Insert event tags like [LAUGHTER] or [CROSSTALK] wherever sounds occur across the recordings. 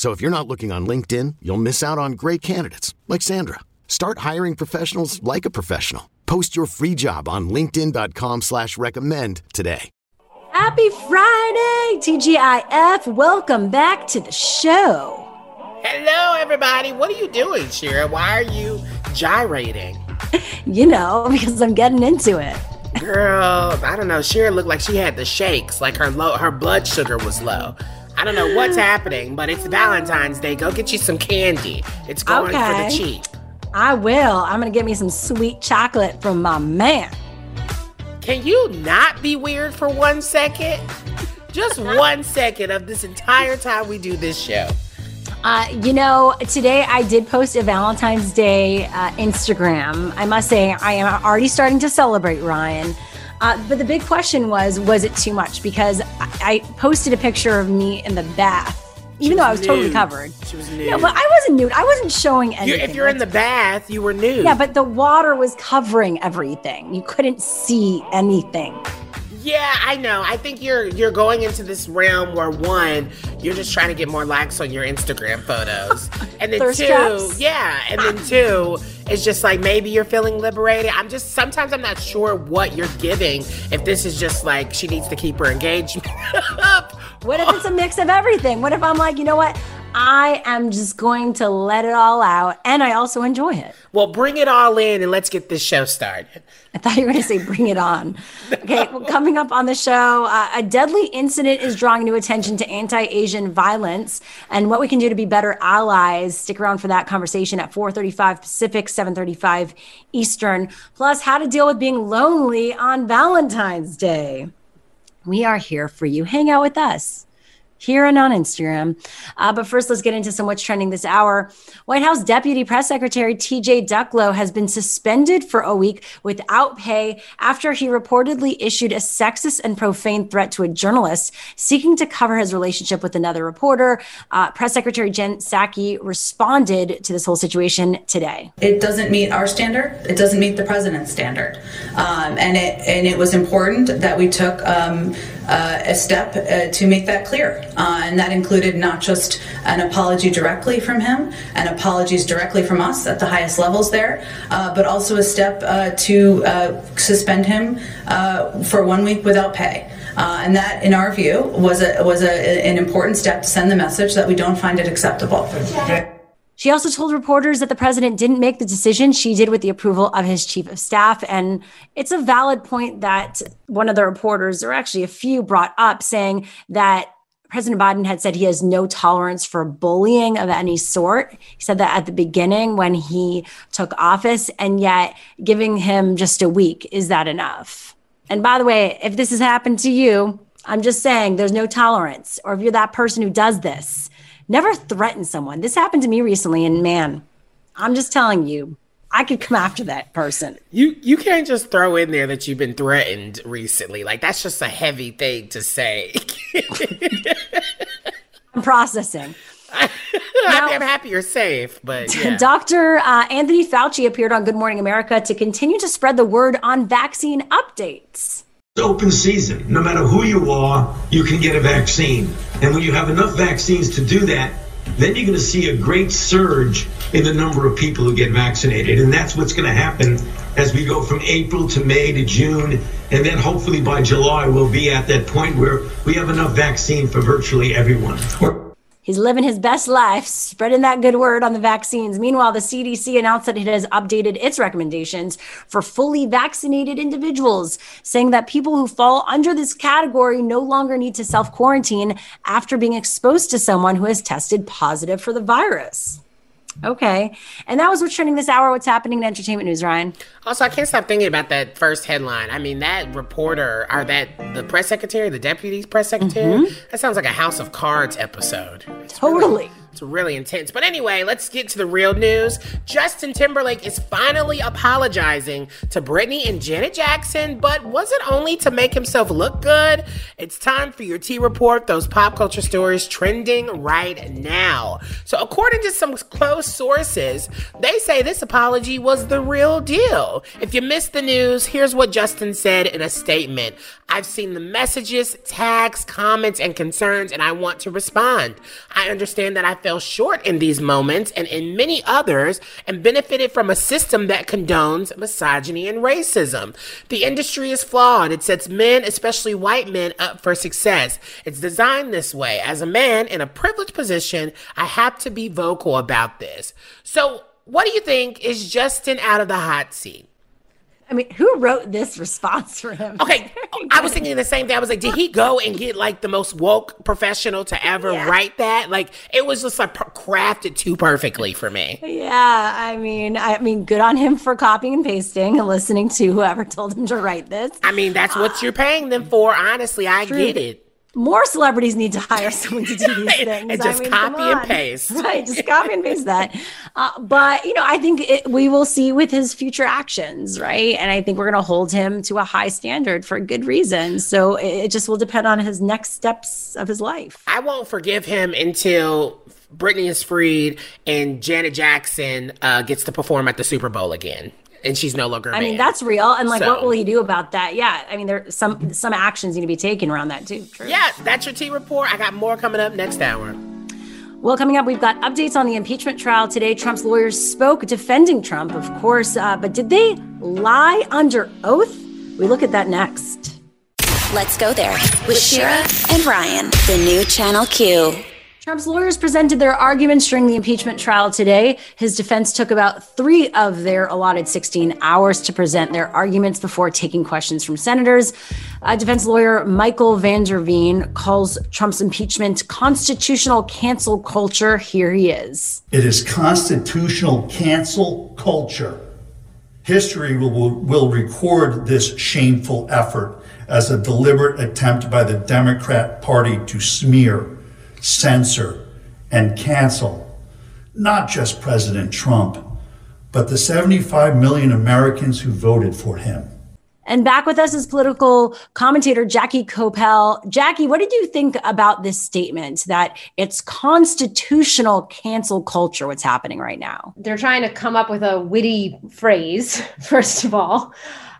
So if you're not looking on LinkedIn, you'll miss out on great candidates like Sandra. Start hiring professionals like a professional. Post your free job on LinkedIn.com slash recommend today. Happy Friday, TGIF. Welcome back to the show. Hello, everybody. What are you doing, Shira? Why are you gyrating? [LAUGHS] You know, because I'm getting into it. Girl, I don't know. Shira looked like she had the shakes, like her low, her blood sugar was low. I don't know what's happening, but it's Valentine's Day. Go get you some candy. It's going Okay. for the cheap. I will. I'm going to get me some sweet chocolate from my man. Can you not be weird for one second? Just [LAUGHS] one second of this entire time we do this show. Uh, you know, today I did post a Valentine's Day uh, Instagram. I must say, I am already starting to celebrate Ryan. Uh, but the big question was, was it too much? Because I, I posted a picture of me in the bath, even though I was totally covered. She was nude. No, but I wasn't nude. I wasn't showing You- anything. if you're in the bath, you were nude. yeah, but the water was covering everything. You couldn't see anything. Yeah, I know. I think you're you're going into this realm where one, you're just trying to get more likes on your Instagram photos, [LAUGHS] and then two, traps. yeah, and then [LAUGHS] two, it's just like maybe you're feeling liberated. I'm just sometimes I'm not sure what you're giving. If this is just like she needs to keep her engagement [LAUGHS] up. What if it's a mix of everything? What if I'm like, you know what? I am just going to let it all out, and I also enjoy it. Well, bring it all in and let's get this show started. I thought you were going to say bring it on. [LAUGHS] Okay, well, coming up on the show, uh, a deadly incident is drawing new attention to anti Asian violence and what we can do to be better allies. Stick around for that conversation at 435 Pacific, 735 Eastern. Plus, how to deal with being lonely on Valentine's Day. We are here for you. Hang out with us here and on Instagram. Uh, but first, let's get into some what's trending this hour. White House Deputy Press Secretary TJ Ducklo has been suspended for a week without pay after he reportedly issued a sexist and profane threat to a journalist seeking to cover his relationship with another reporter. Uh, Press Secretary Jen Psaki responded to this whole situation today. It doesn't meet our standard. It doesn't meet the president's standard, um, and it and it was important that we took um, uh, a step uh, to make that clear, uh, and that included not just an apology directly from him and apologies directly from us at the highest levels there, uh, but also a step uh, to uh, suspend him uh, for one week without pay. Uh, and that, in our view, was a was a, an important step to send the message that we don't find it acceptable. She also told reporters that the president didn't make the decision. She did with the approval of his chief of staff. And it's a valid point that one of the reporters, or actually a few, brought up saying that President Biden had said he has no tolerance for bullying of any sort. He said that at the beginning when he took office, and yet giving him just a week, is that enough? And by the way, if this has happened to you, I'm just saying there's no tolerance. Or if you're that person who does this, never threaten someone. This happened to me recently, and man, I'm just telling you, I could come after that person. You you can't just throw in there that you've been threatened recently. Like that's just a heavy thing to say. [LAUGHS] I'm processing. [LAUGHS] I mean, I'm happy you're safe, but [LAUGHS] yeah. Dr. Uh, Anthony Fauci appeared on Good Morning America to continue to spread the word on vaccine updates. It's open season. No matter who you are, you can get a vaccine. And when you have enough vaccines to do that, then you're going to see a great surge in the number of people who get vaccinated. And that's what's going to happen as we go from April to May to June. And then hopefully by July, we'll be at that point where we have enough vaccine for virtually everyone. He's living his best life, spreading that good word on the vaccines. Meanwhile, the CDC announced that it has updated its recommendations for fully vaccinated individuals, saying that people who fall under this category no longer need to self quarantine after being exposed to someone who has tested positive for the virus. Okay. And that was what's trending this hour. What's happening in entertainment news, Ryan? Also, I can't stop thinking about that first headline. I mean, that reporter, or that the press secretary, the deputy press secretary, mm-hmm. that sounds like a House of Cards episode. It's totally. Really, it's really intense. But anyway, let's get to the real news. Justin Timberlake is finally apologizing to Britney and Janet Jackson, but was it only to make himself look good? It's time for your T report, those pop culture stories trending right now. So, according to some close sources, they say this apology was the real deal. If you missed the news, here's what Justin said in a statement I've seen the messages, tags, comments, and concerns, and I want to respond. I understand that I fell short in these moments and in many others and benefited from a system that condones misogyny and racism. The industry is flawed. It sets men, especially white men, up for success. It's designed this way. As a man in a privileged position, I have to be vocal about this. So, what do you think is Justin out of the hot seat? I mean, who wrote this response for him? Okay, [LAUGHS] I was thinking the same thing. I was like, did he go and get like the most woke professional to ever yeah. write that? Like, it was just like crafted too perfectly for me. Yeah, I mean, I mean, good on him for copying and pasting and listening to whoever told him to write this. I mean, that's what you're paying them for. Honestly, I True. get it more celebrities need to hire someone to do these [LAUGHS] things. and just I mean, copy and paste. [LAUGHS] Right, just copy and paste that. Uh, but, you know, I think it, we will see with his future actions, right? And I think we're going to hold him to a high standard for good reason. So it, it just will depend on his next steps of his life. I won't forgive him until Britney is freed and Janet Jackson uh, gets to perform at the Super Bowl again and she's no longer. I mean, that's real. And like, so. what will he do about that? Yeah, I mean, there's some some actions need to be taken around that too. True. Yeah, that's your T report. I got more coming up next hour. Well, coming up, we've got updates on the impeachment trial today. Trump's lawyers spoke defending Trump, of course, uh, but did they lie under oath? We look at that next. Let's go there with Shira and Ryan, the new Channel Q. Trump's lawyers presented their arguments during the impeachment trial today. His defense took about three of their allotted 16 hours to present their arguments before taking questions from senators. Uh, defense lawyer Michael van der Veen calls Trump's impeachment constitutional cancel culture. Here he is. It is constitutional cancel culture. History will, will record this shameful effort as a deliberate attempt by the Democrat Party to smear censor, and cancel not just President Trump, but the 75 million Americans who voted for him. And back with us is political commentator Jackie Kopel. Jackie, what did you think about this statement that it's constitutional cancel culture, what's happening right now? They're trying to come up with a witty phrase, [LAUGHS] first of all,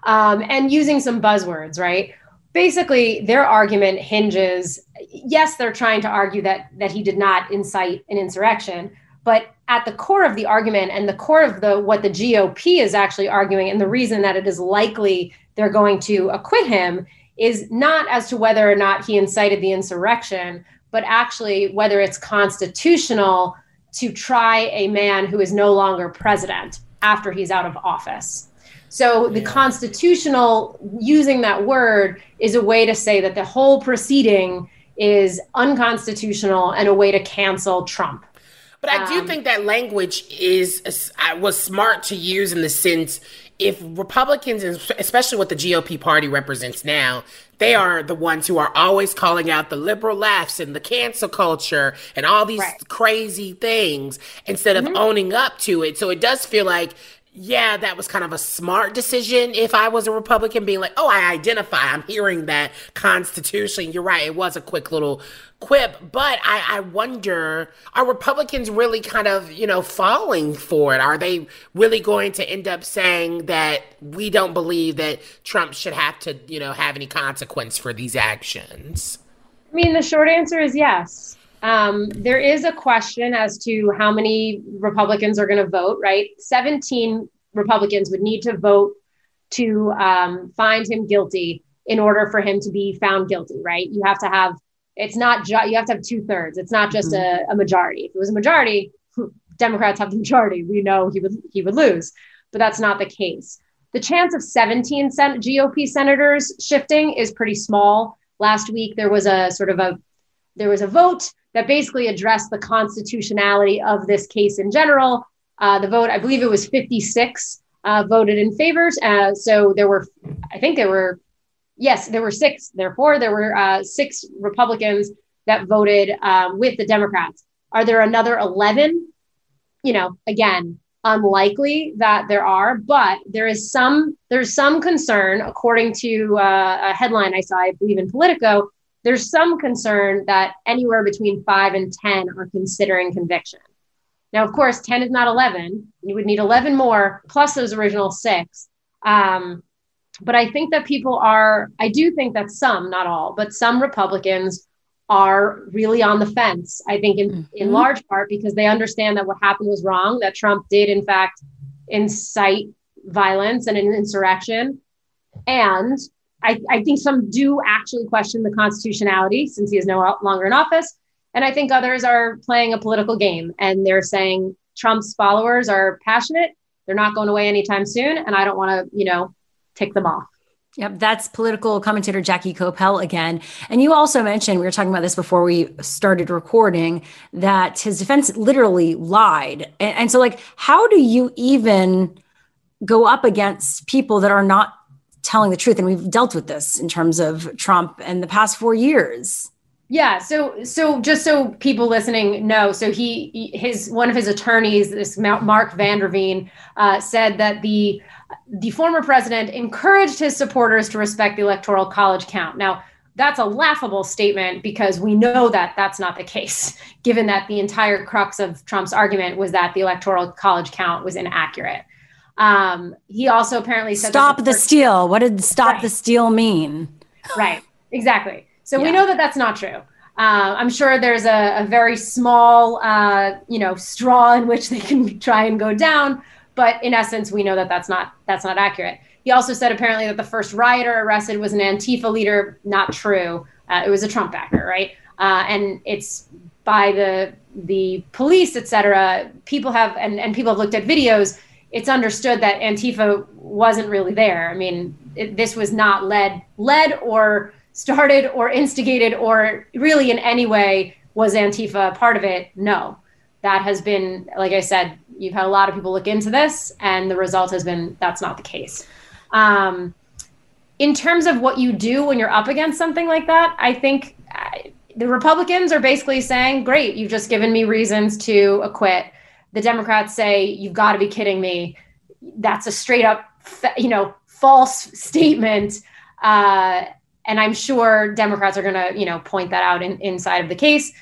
um, and using some buzzwords, right? Basically their argument hinges yes they're trying to argue that that he did not incite an insurrection but at the core of the argument and the core of the what the GOP is actually arguing and the reason that it is likely they're going to acquit him is not as to whether or not he incited the insurrection but actually whether it's constitutional to try a man who is no longer president after he's out of office so the constitutional using that word is a way to say that the whole proceeding is unconstitutional and a way to cancel Trump. But I do um, think that language is was smart to use in the sense if Republicans, especially what the GOP party represents now, they are the ones who are always calling out the liberal laughs and the cancel culture and all these right. crazy things instead of mm-hmm. owning up to it. So it does feel like yeah, that was kind of a smart decision if I was a Republican being like, oh, I identify. I'm hearing that Constitution. You're right. It was a quick little quip. But I, I wonder are Republicans really kind of, you know, falling for it? Are they really going to end up saying that we don't believe that Trump should have to, you know, have any consequence for these actions? I mean, the short answer is yes. Um, there is a question as to how many Republicans are going to vote, right? 17 Republicans would need to vote to um, find him guilty in order for him to be found guilty, right? You have to have it's not just you have to have two thirds. It's not just mm-hmm. a, a majority. If it was a majority, Democrats have the majority. We know he would he would lose, but that's not the case. The chance of 17 Sen- GOP senators shifting is pretty small. Last week there was a sort of a there was a vote that basically addressed the constitutionality of this case in general. Uh, the vote, I believe it was 56 uh, voted in favor. Uh, so there were, I think there were yes, there were six. Therefore, there were uh, six Republicans that voted um, with the Democrats. Are there another 11? You know, again, unlikely that there are, but there is some there's some concern, according to uh, a headline I saw, I believe in Politico. There's some concern that anywhere between five and ten are considering conviction. Now, of course, 10 is not 11. You would need 11 more plus those original six. Um, but I think that people are, I do think that some, not all, but some Republicans are really on the fence. I think in, mm-hmm. in large part because they understand that what happened was wrong, that Trump did, in fact, incite violence and an insurrection. And I, I think some do actually question the constitutionality since he is no longer in office. And I think others are playing a political game and they're saying Trump's followers are passionate. They're not going away anytime soon. And I don't want to, you know, tick them off. Yep, that's political commentator Jackie Kopel again. And you also mentioned, we were talking about this before we started recording, that his defense literally lied. And, and, so, like, how do you even go up against people that are not telling the truth? And we've dealt with this in terms of Trump and the past four years. Yeah. So, so just so people listening know, so he, his, one of his attorneys, this Mark van der Veen, uh, said that the, the former president encouraged his supporters to respect the electoral college count. Now, that's a laughable statement because we know that that's not the case, given that the entire crux of Trump's argument was that the electoral college count was inaccurate. Um, he also apparently said stop the steal. What did stop right. the steal mean? Right, exactly. So yeah. we know that that's not true. Uh, I'm sure there's a, a very small, uh, you know, straw in which they can try and go down, but in essence, we know that that's not that's not accurate. He also said apparently that the first rioter arrested was an Antifa leader. Not true. Uh, it was a Trump backer, right? Uh, and it's by the the police, et cetera. People have and, and people have looked at videos. It's understood that Antifa wasn't really there. I mean, it, this was not led led or started or instigated or really in any way was Antifa part of it. No, that has been, like I said, you've had a lot of people look into this, and the result has been that's not the case. Um, in terms of what you do when you're up against something like that, I think uh, the Republicans are basically saying, "Great, you've just given me reasons to acquit." The Democrats say, "You've got to be kidding me." That's a straight up, you know, false statement. Uh, and I'm sure Democrats are going to, you know, point that out in, inside of the case.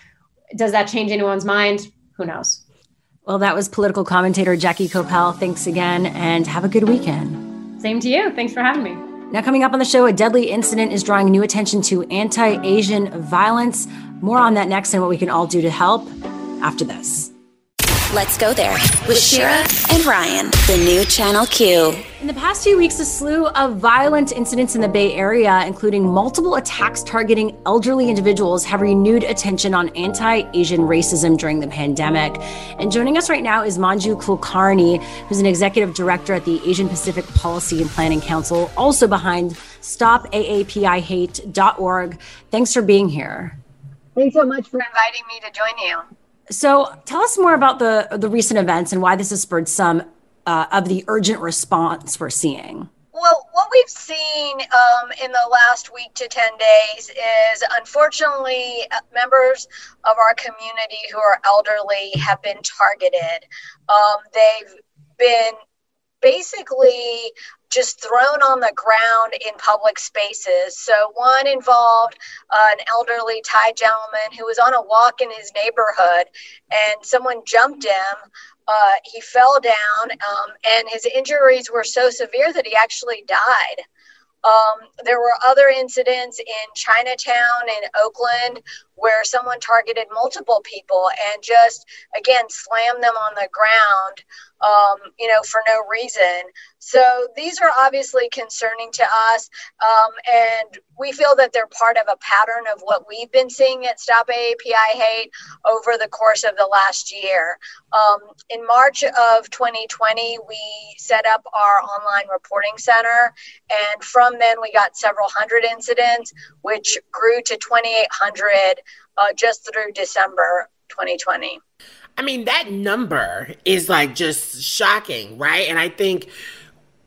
Does that change anyone's mind? Who knows? Well, that was political commentator Jackie Kopel. Thanks again and have a good weekend. Same to you. Thanks for having me. Now, coming up on the show, a deadly incident is drawing new attention to anti Asian violence. More on that next and what we can all do to help after this. Let's go there with Shira and Ryan, the new Channel Q. In the past few weeks, a slew of violent incidents in the Bay Area, including multiple attacks targeting elderly individuals, have renewed attention on anti Asian racism during the pandemic. And joining us right now is Manju Kulkarni, who's an executive director at the Asian Pacific Policy and Planning Council, also behind StopAAPIHate.org. Thanks for being here. Thanks so much for inviting me to join you. So, tell us more about the the recent events and why this has spurred some uh, of the urgent response we're seeing. Well, what we've seen um, in the last week to 10 days is unfortunately members of our community who are elderly have been targeted. Um, they've been basically just thrown on the ground in public spaces. So, one involved uh, an elderly Thai gentleman who was on a walk in his neighborhood and someone jumped him. Uh, he fell down um, and his injuries were so severe that he actually died. Um, there were other incidents in Chinatown in Oakland where someone targeted multiple people and just, again, slammed them on the ground. um, you know, for no reason. So these are obviously concerning to us, um, and we feel that they're part of a pattern of what we've been seeing at Stop AAPI Hate over the course of the last year. Um, in March of 2020, we set up our online reporting center, and from then we got several hundred incidents, which grew to 2,800 uh, just through December 2020. I mean, that number is like just shocking, right? And I think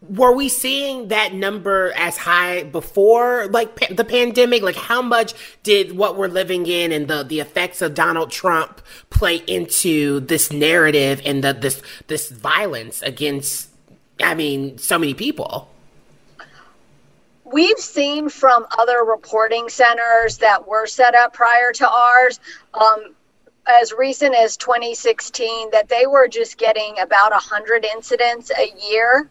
were we seeing that number as high before like pa- the pandemic like how much did what we're living in and the the effects of Donald Trump play into this narrative and the this this violence against I mean so many people we've seen from other reporting centers that were set up prior to ours um, as recent as 2016 that they were just getting about 100 incidents a year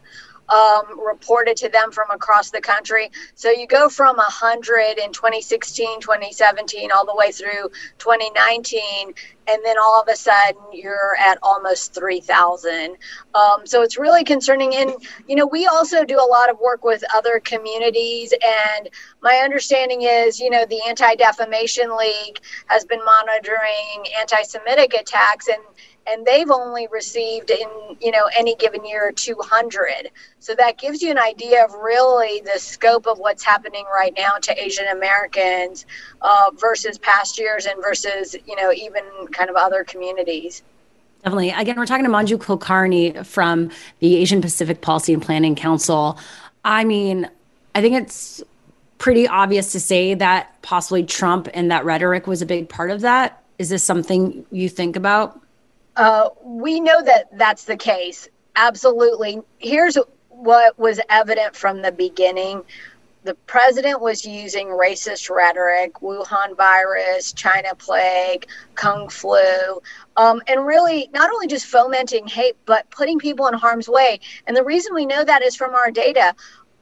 um, reported to them from across the country. So you go from 100 in 2016, 2017, all the way through 2019, and then all of a sudden you're at almost 3,000. Um, so it's really concerning. And, you know, we also do a lot of work with other communities. And my understanding is, you know, the Anti Defamation League has been monitoring anti Semitic attacks. And and they've only received in you know any given year 200 so that gives you an idea of really the scope of what's happening right now to asian americans uh, versus past years and versus you know even kind of other communities. Definitely. Again we're talking to manju kulkarni from the asian pacific policy and planning council. I mean i think it's pretty obvious to say that possibly trump and that rhetoric was a big part of that. Is this something you think about uh, we know that that's the case. Absolutely. Here's what was evident from the beginning the president was using racist rhetoric, Wuhan virus, China plague, Kung flu, um, and really not only just fomenting hate, but putting people in harm's way. And the reason we know that is from our data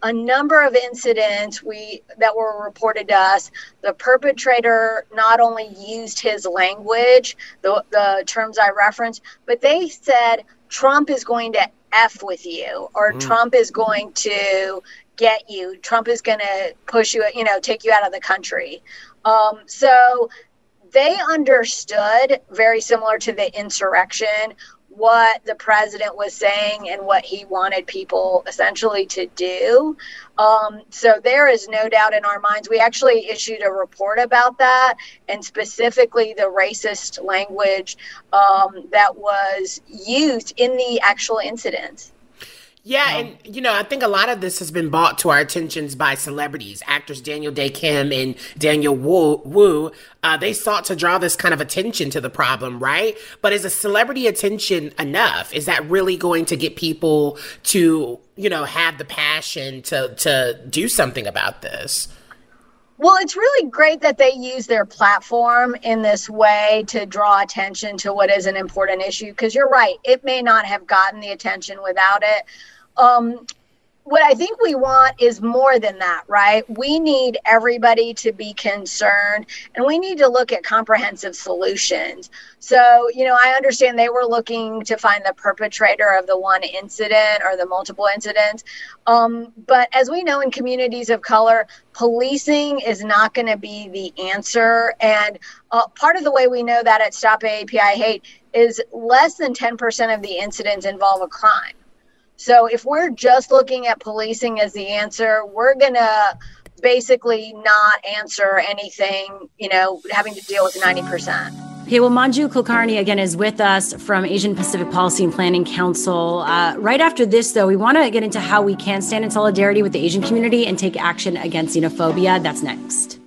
a number of incidents we that were reported to us. The perpetrator not only used his language the, the terms i referenced but they said trump is going to f with you or mm. trump is going to get you. Trump is going to push you you know take you out of the country. Um, so they understood very similar to the insurrection what the president was saying and what he wanted people essentially to do. Um, so there is no doubt in our minds. We actually issued a report about that and specifically the racist language um, that was used in the actual incidents. Yeah, and you know, I think a lot of this has been brought to our attentions by celebrities, actors Daniel Dae Kim and Daniel Wu. Wu uh, they sought to draw this kind of attention to the problem, right? But is a celebrity attention enough? Is that really going to get people to, you know, have the passion to to do something about this? Well, it's really great that they use their platform in this way to draw attention to what is an important issue. Because you're right, it may not have gotten the attention without it. Um, what I think we want is more than that, right? We need everybody to be concerned and we need to look at comprehensive solutions. So, you know, I understand they were looking to find the perpetrator of the one incident or the multiple incidents. Um, but as we know in communities of color, policing is not going to be the answer. And uh, part of the way we know that at Stop AAPI Hate is less than 10% of the incidents involve a crime. So if we're just looking at policing as the answer, we're going to basically not answer anything, you know, having to deal with 90%. Okay, well, Manju Kulkarni again is with us from Asian Pacific Policy and Planning Council. Uh, right after this, though, we want to get into how we can stand in solidarity with the Asian community and take action against xenophobia. That's next.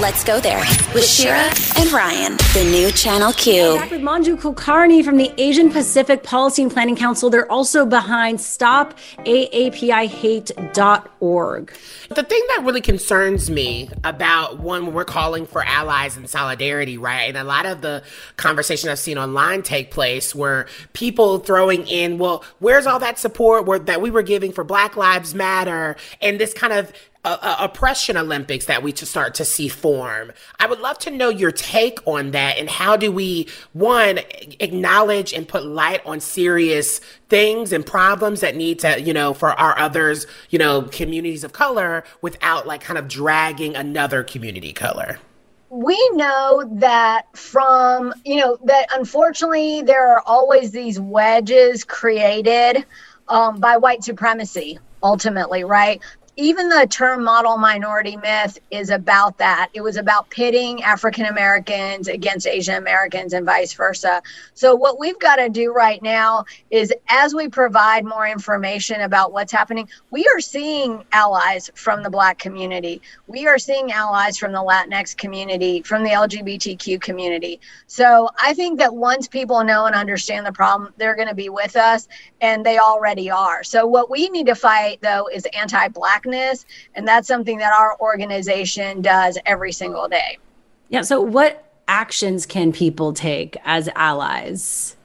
Let's go there with Shira and Ryan, the new Channel Q. Back with Manju Kulkarni from the Asian Pacific Policy and Planning Council. They're also behind StopAAPIHate.org. The thing that really concerns me about when we're calling for allies and solidarity, right? And a lot of the conversation I've seen online take place where people throwing in, well, where's all that support that we were giving for Black Lives Matter? And this kind of uh, oppression Olympics that we to start to see form. I would love to know your take on that and how do we one acknowledge and put light on serious things and problems that need to, you know, for our others, you know, communities of color without like kind of dragging another community color we know that from you know that unfortunately there are always these wedges created um, by white supremacy ultimately right even the term model minority myth is about that. It was about pitting African Americans against Asian Americans and vice versa. So, what we've got to do right now is as we provide more information about what's happening, we are seeing allies from the Black community. We are seeing allies from the Latinx community, from the LGBTQ community. So, I think that once people know and understand the problem, they're going to be with us, and they already are. So, what we need to fight, though, is anti blackness, And that's something that our organization does every single day. Yeah. So, what actions can people take as allies?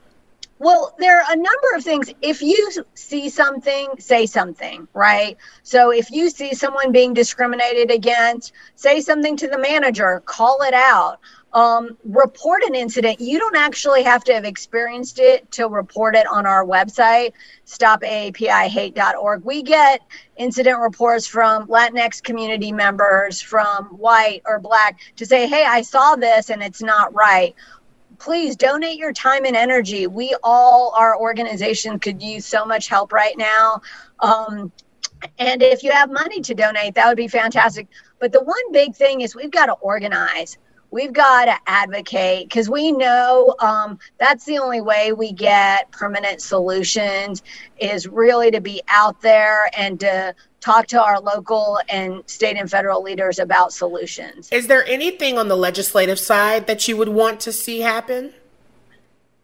Well, there are a number of things. If you see something, say something, right? So if you see someone being discriminated against, say something to the manager, call it out um, report an incident. You don't actually have to have experienced it to report it on our website, stopaapihate.org. We get incident reports from Latinx community members, from white or black, to say, hey, I saw this and it's not right. Please donate your time and energy. We all, our organization, could use so much help right now. Um, and if you have money to donate, that would be fantastic. But the one big thing is we've got to organize we've got to advocate because we know um, that's the only way we get permanent solutions is really to be out there and to talk to our local and state and federal leaders about solutions. Is there anything on the legislative side that you would want to see happen?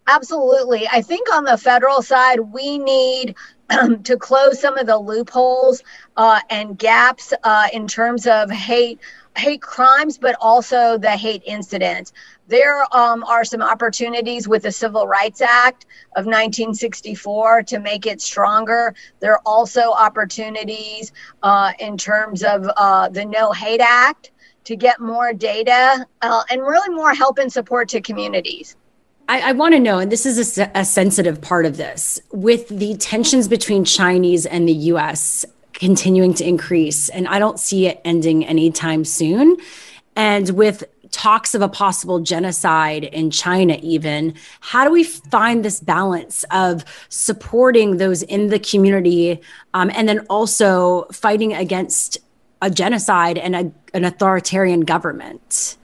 Absolutely. I think on the federal side, we need um, to close some of the loopholes uh, and gaps uh, in terms of hate hate crimes, but also the hate incidents. There um, are some opportunities with the Civil Rights Act of 1964 to make it stronger. There are also opportunities uh, in terms of uh, the No Hate Act to get more data uh, and really more help and support to communities. I, I want to know, and this is a, a sensitive part of this, with the tensions between Chinese and the US continuing to increase. And I don't see it ending anytime soon. And with talks of a possible genocide in China, even, how do we find this balance of supporting those in the community um, and then also fighting against a genocide and a, an authoritarian government?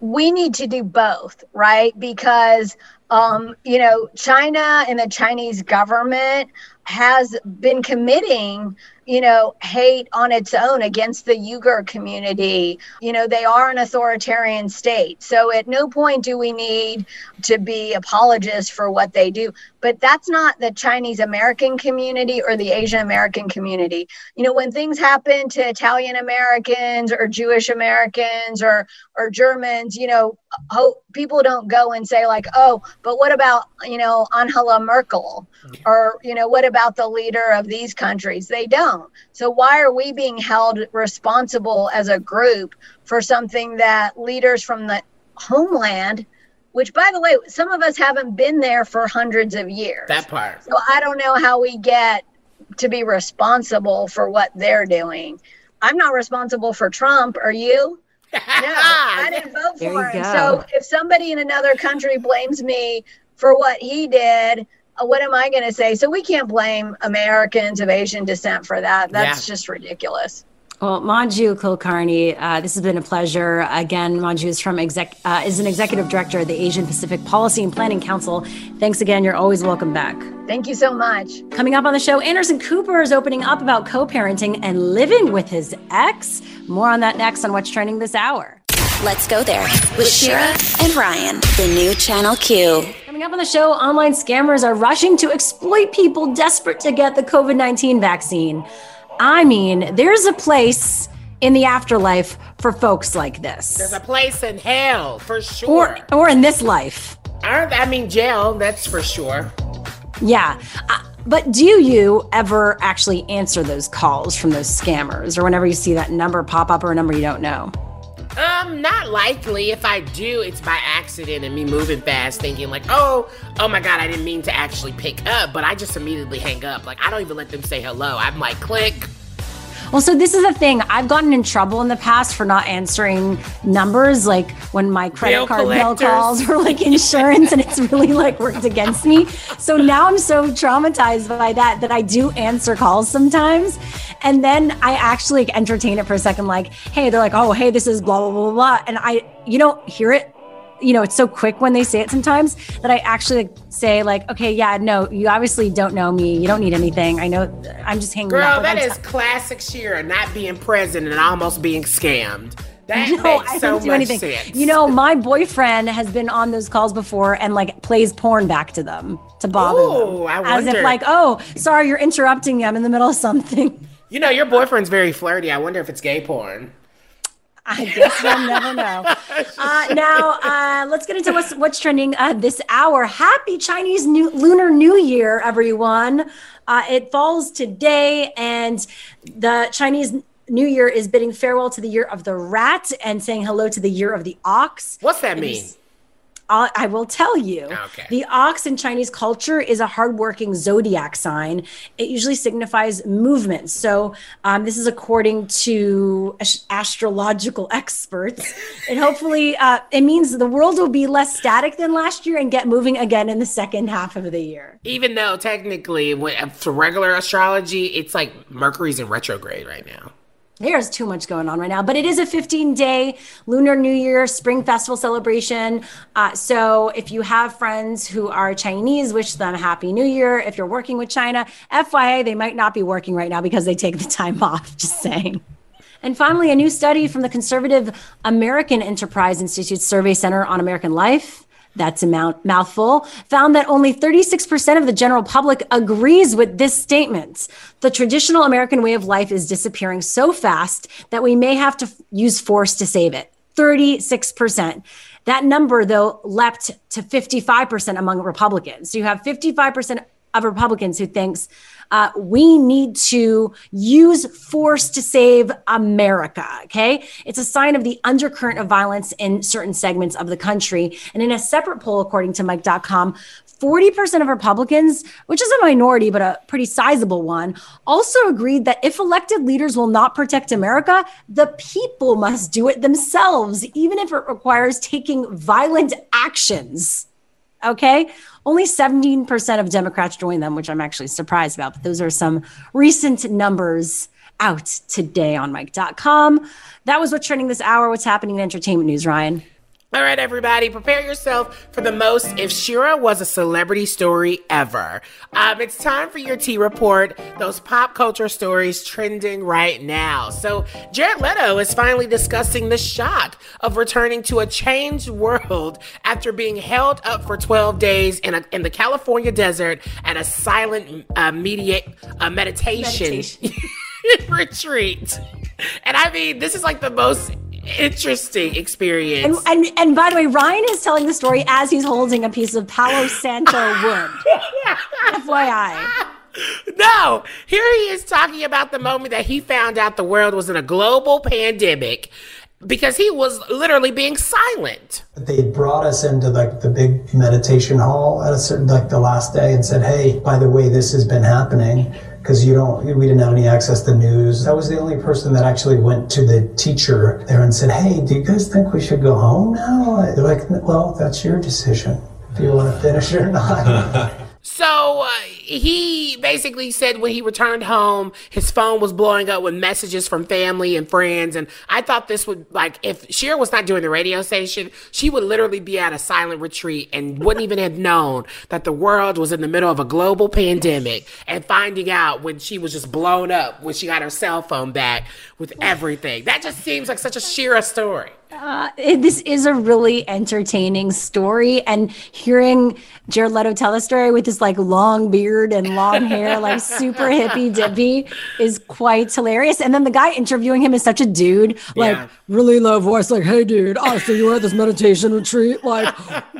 We need to do both, right? Because um, you know, China and the Chinese government has been committing you know, hate on its own against the Uyghur community. You know, they are an authoritarian state. So at no point do we need to be apologists for what they do. But that's not the Chinese American community or the Asian American community. You know, when things happen to Italian Americans or Jewish Americans or or Germans, you know, people don't go and say like, "Oh, but what about, you know, Angela Merkel?" Mm-hmm. or, you know, what about the leader of these countries? They don't. So why are we being held responsible as a group for something that leaders from the homeland which by the way some of us haven't been there for hundreds of years. That part. So i don't know how we get to be responsible for what they're doing. I'm not responsible for trump. Are you? [LAUGHS] No i didn't vote for him. go. so if somebody in another country blames me for what he did what am i going to say so we can't blame americans of asian descent for that that's yeah. just ridiculous well, Manju Kulkarni, uh, this has been a pleasure. Again, Manju is from exec uh, is an executive director of the Asian Pacific Policy and Planning Council. Thanks again. You're always welcome back. Thank you so much. Coming up on the show, Anderson Cooper is opening up about co-parenting and living with his ex. More on that next on what's trending this hour. Let's go there with Shira and Ryan, the new Channel Q. Coming up on the show, online scammers are rushing to exploit people desperate to get the COVID 19 vaccine. I mean, there's a place in the afterlife for folks like this. There's a place in hell for sure. Or, or in this life. I mean, jail, that's for sure. Yeah. I, But do you ever actually answer those calls from those scammers or whenever you see that number pop up or a number you don't know? Um, not likely. If I do, it's by accident and me moving fast, thinking like, oh, oh my god, I didn't mean to actually pick up, but I just immediately hang up. Like I don't even let them say hello. I'm like, click. Well, so this is the thing. I've gotten in trouble in the past for not answering numbers, like when my credit Bill card bill calls or like insurance, and it's really like worked against me. So now I'm so traumatized by that that I do answer calls sometimes. And then I actually entertain it for a second, like, hey, they're like, oh, hey, this is blah, blah, blah, blah. And I, you don't hear it. You know, it's so quick when they say it sometimes that I actually like, say, like, okay, yeah, no, you obviously don't know me. You don't need anything. I know I'm just hanging Girl, out. that I'm is classic Shira, not being present and almost being scammed. [LAUGHS] That No, makes I so don't do much anything. sense. You know, my boyfriend has been on those calls before and like plays porn back to them to bother Ooh, them. I As if like, oh, sorry, you're interrupting me. I'm in the middle of something. You know, your boyfriend's very flirty. I wonder if it's gay porn. I guess we'll never know. [LAUGHS] Uh, now, uh, let's get into what's what's trending uh, this hour. Happy Chinese New Lunar New Year, everyone! Uh, it falls today, and the Chinese New Year is bidding farewell to the year of the rat and saying hello to the year of the ox. What's that mean? I I will tell you. Okay. The ox in Chinese culture is a hardworking zodiac sign. It usually signifies movement. So, um, this is according to astrological [LAUGHS] experts. And hopefully, uh, it means the world will be less static than last year and get moving again in the second half of the year. Even though technically, when, for regular astrology, it's like Mercury's in retrograde right now. There's too much going on right now, but it is a 15 day Lunar New Year Spring Festival celebration. Uh, so if you have friends who are Chinese, wish them Happy New Year. If you're working with China, FYI, they might not be working right now because they take the time [LAUGHS] off, just saying. And finally, a new study from the conservative American Enterprise Institute Survey Center on American Life. That's a mouth- mouthful. Found that only 36% of the general public agrees with this statement. The traditional American way of life is disappearing so fast that we may have to f- use force to save it. 36%. That number, though, leapt to 55% among Republicans. So you have 55% of Republicans who thinks uh, we need to use force to save America. Okay. It's a sign of the undercurrent of violence in certain segments of the country. And in a separate poll, according to Mic.com, 40% of Republicans, which is a minority, but a pretty sizable one, also agreed that if elected leaders will not protect America, the people must do it themselves, even if it requires taking violent actions. Okay. Only 17% of Democrats joined them, which I'm actually surprised about. But those are some recent numbers out today on Mic.com. That was what's trending this hour. What's happening in entertainment news, Ryan? All right, everybody, prepare yourself for the most if Shira was a celebrity story ever. Um, it's time for your T report, those pop culture stories trending right now. So, Jared Leto is finally discussing the shock of returning to a changed world after being held up for 12 days in, a, in the California desert at a silent uh, media, uh, meditation, [LAUGHS] retreat. And I mean, this is like the most interesting experience. And, and and by the way, Ryan is telling the story as he's holding a piece of Palo Santo [LAUGHS] wood. FYI. No, here he is talking about the moment that he found out the world was in a global pandemic because he was literally being silent. They brought us into like the big meditation hall at a certain like the last day and said, "Hey, by the way, this has been happening because you don't we didn't have any access to news." I was the only person that actually went to the teacher there and said, "Hey, do you guys think we should go home now?" They're like, "Well, that's your decision if you want to finish or not." [LAUGHS] So uh, he basically said when he returned home, his phone was blowing up with messages from family and friends. And I thought this would, like, if Cher was not doing the radio station, she would literally be at a silent retreat and wouldn't even have known that the world was in the middle of a global pandemic and finding out when she was just blown up when she got her cell phone back with everything. That just seems like such a Shira story. Uh, it, this is a really entertaining story, and hearing Jared Leto tell the story with this like long beard and long hair, like super [LAUGHS] hippy dippy, is quite hilarious. And then the guy interviewing him is such a dude, like Yeah. really low voice, like, "Hey, dude, oh, so you were at this meditation retreat? Like,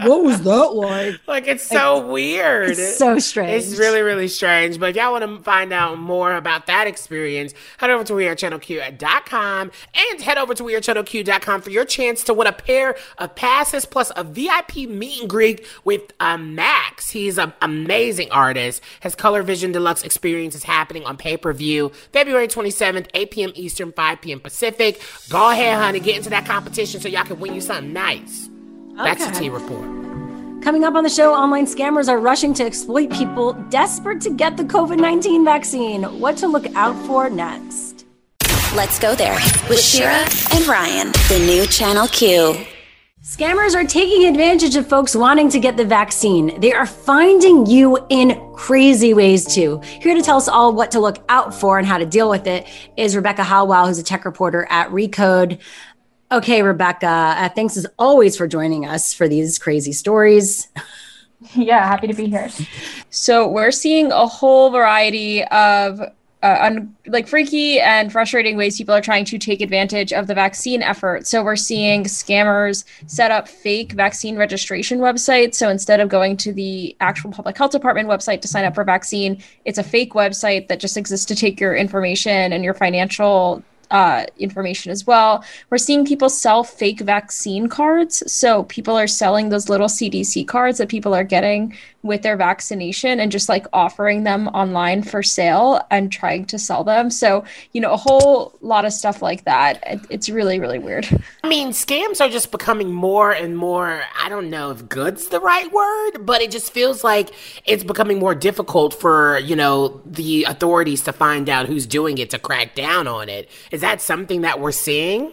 what was that like?" Like it's so weird. It's so strange. It's really, really strange. But if y'all want to find out more about that experience, head over to WeAreChannelQ.com and head over to WeAreChannelQ.com for your chance to win a pair of passes plus a VIP meet and greet with uh, Max. He's an amazing artist. His Color Vision Deluxe experience is happening on pay per view February 27th, 8 p.m. Eastern, 5 p.m. Pacific. Go ahead, honey, get into that competition so y'all can win you something nice. That's the Okay. T report. Coming up on the show, online scammers are rushing to exploit people desperate to get the COVID 19 vaccine. What to look out for next. Let's go there with Shira and Ryan, the new Channel Q. Scammers are taking advantage of folks wanting to get the vaccine. They are finding you in crazy ways too. Here to tell us all what to look out for and how to deal with it is Rebecca Heilweil, who's a tech reporter at Recode. Okay, Rebecca, uh, thanks as always for joining us for these crazy stories. [LAUGHS] Yeah, happy to be here. So we're seeing a whole variety of uh, un- like freaky and frustrating ways people are trying to take advantage of the vaccine effort. So we're seeing scammers set up fake vaccine registration websites. So instead of going to the actual public health department website to sign up for vaccine, it's a fake website that just exists to take your information and your financial uh, information as well. We're seeing people sell fake vaccine cards. So people are selling those little CDC cards that people are getting with their vaccination and just like offering them online for sale and trying to sell them. So, you know, a whole lot of stuff like that. It's really, really weird. I mean, scams are just becoming more and more. I don't know if good's the right word, but it just feels like it's becoming more difficult for, you know, the authorities to find out who's doing it to crack down on it. Is that something that we're seeing?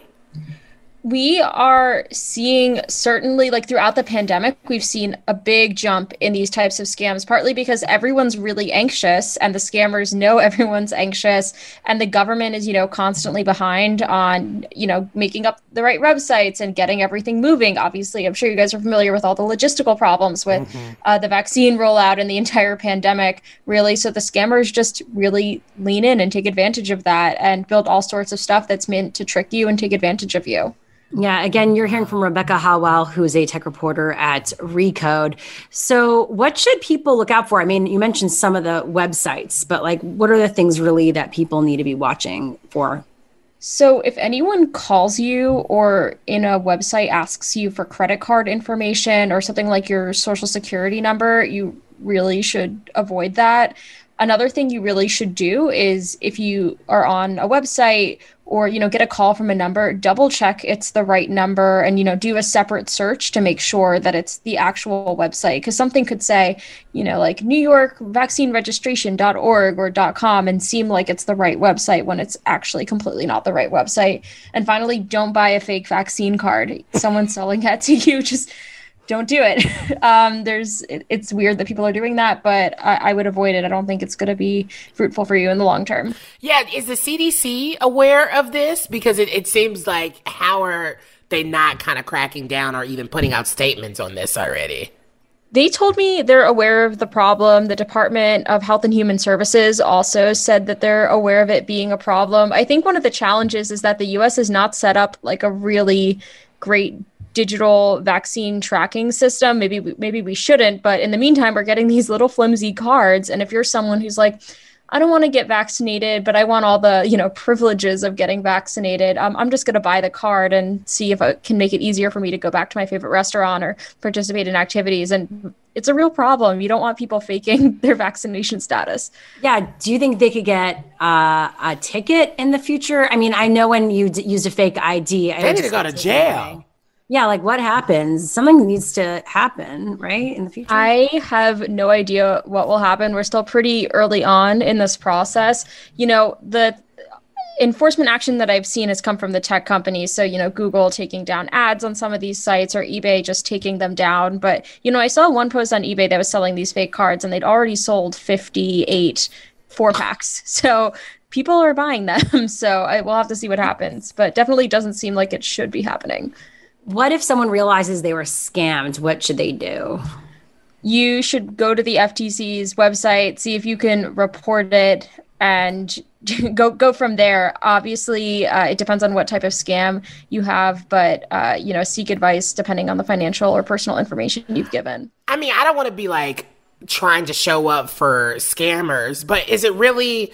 We are seeing certainly like throughout the pandemic we've seen a big jump in these types of scams partly because everyone's really anxious and the scammers know [LAUGHS] everyone's anxious and the government is you know constantly behind on you know making up the right websites and getting everything moving. Obviously i'm sure you guys are familiar with all the logistical problems with uh, the vaccine rollout and the entire pandemic really. So the scammers just really lean in and take advantage of that and build all sorts of stuff that's meant to trick you and take advantage of you Yeah, again, you're hearing from Rebecca Heilweil, who is a tech reporter at Recode. So, what should people look out for? I mean, you mentioned some of the websites, but like, what are the things really that people need to be watching for? So, if anyone calls you or in a website asks you for credit card information or something like your social security number, you really should avoid that. Another thing you really should do is if you are on a website or you know get a call from a number, double check it's the right number and you know do a separate search to make sure that it's the actual website because something could say, you know, like New York vaccine registration.org or .com and seem like it's the right website when it's actually completely not the right website. And finally, don't buy a fake vaccine card. Someone's selling that to you, [LAUGHS] just don't do it. [LAUGHS] Um, there's, it, it's weird that people are doing that, but I, I would avoid it. I don't think it's going to be fruitful for you in the long term. Yeah, is the CDC aware of this? Because it, it seems like how are they not kind of cracking down or even putting out statements on this already? They told me they're aware of the problem. The Department of Health and Human Services also said that they're aware of it being a problem. I think one of the challenges is that the US has not set up like a really great digital vaccine tracking system. Maybe we, maybe we shouldn't, but in the meantime we're getting these little flimsy cards and if you're someone who's like I don't want to get vaccinated, but I want all the, you know, privileges of getting vaccinated. Um, I'm just going to buy the card and see if it can make it easier for me to go back to my favorite restaurant or participate in activities. And it's a real problem. You don't want people faking [LAUGHS] their vaccination status. Yeah. Do you think they could get uh, a ticket in the future? I mean, I know when you d- used a fake ID, I They would need to just go to taken jail. Yeah, like what happens? Something needs to happen, right? In the future. I have no idea what will happen. We're still pretty early on in this process. You know, the enforcement action that I've seen has come from the tech companies. So, you know, Google taking down ads on some of these sites or eBay just taking them down. But, you know, I saw one post on eBay that was selling these fake cards and they'd already sold 58 four packs. [LAUGHS] So people are buying them. [LAUGHS] So I will have to see what happens, but definitely doesn't seem like it should be happening. What if someone realizes they were scammed? What should they do? You should go to the FTC's website, see if you can report it, and [LAUGHS] go go from there. Obviously, uh, it depends on what type of scam you have, but uh, you know, seek advice depending on the financial or personal information you've given. I mean, I don't want to be like trying to show up for scammers, but is it really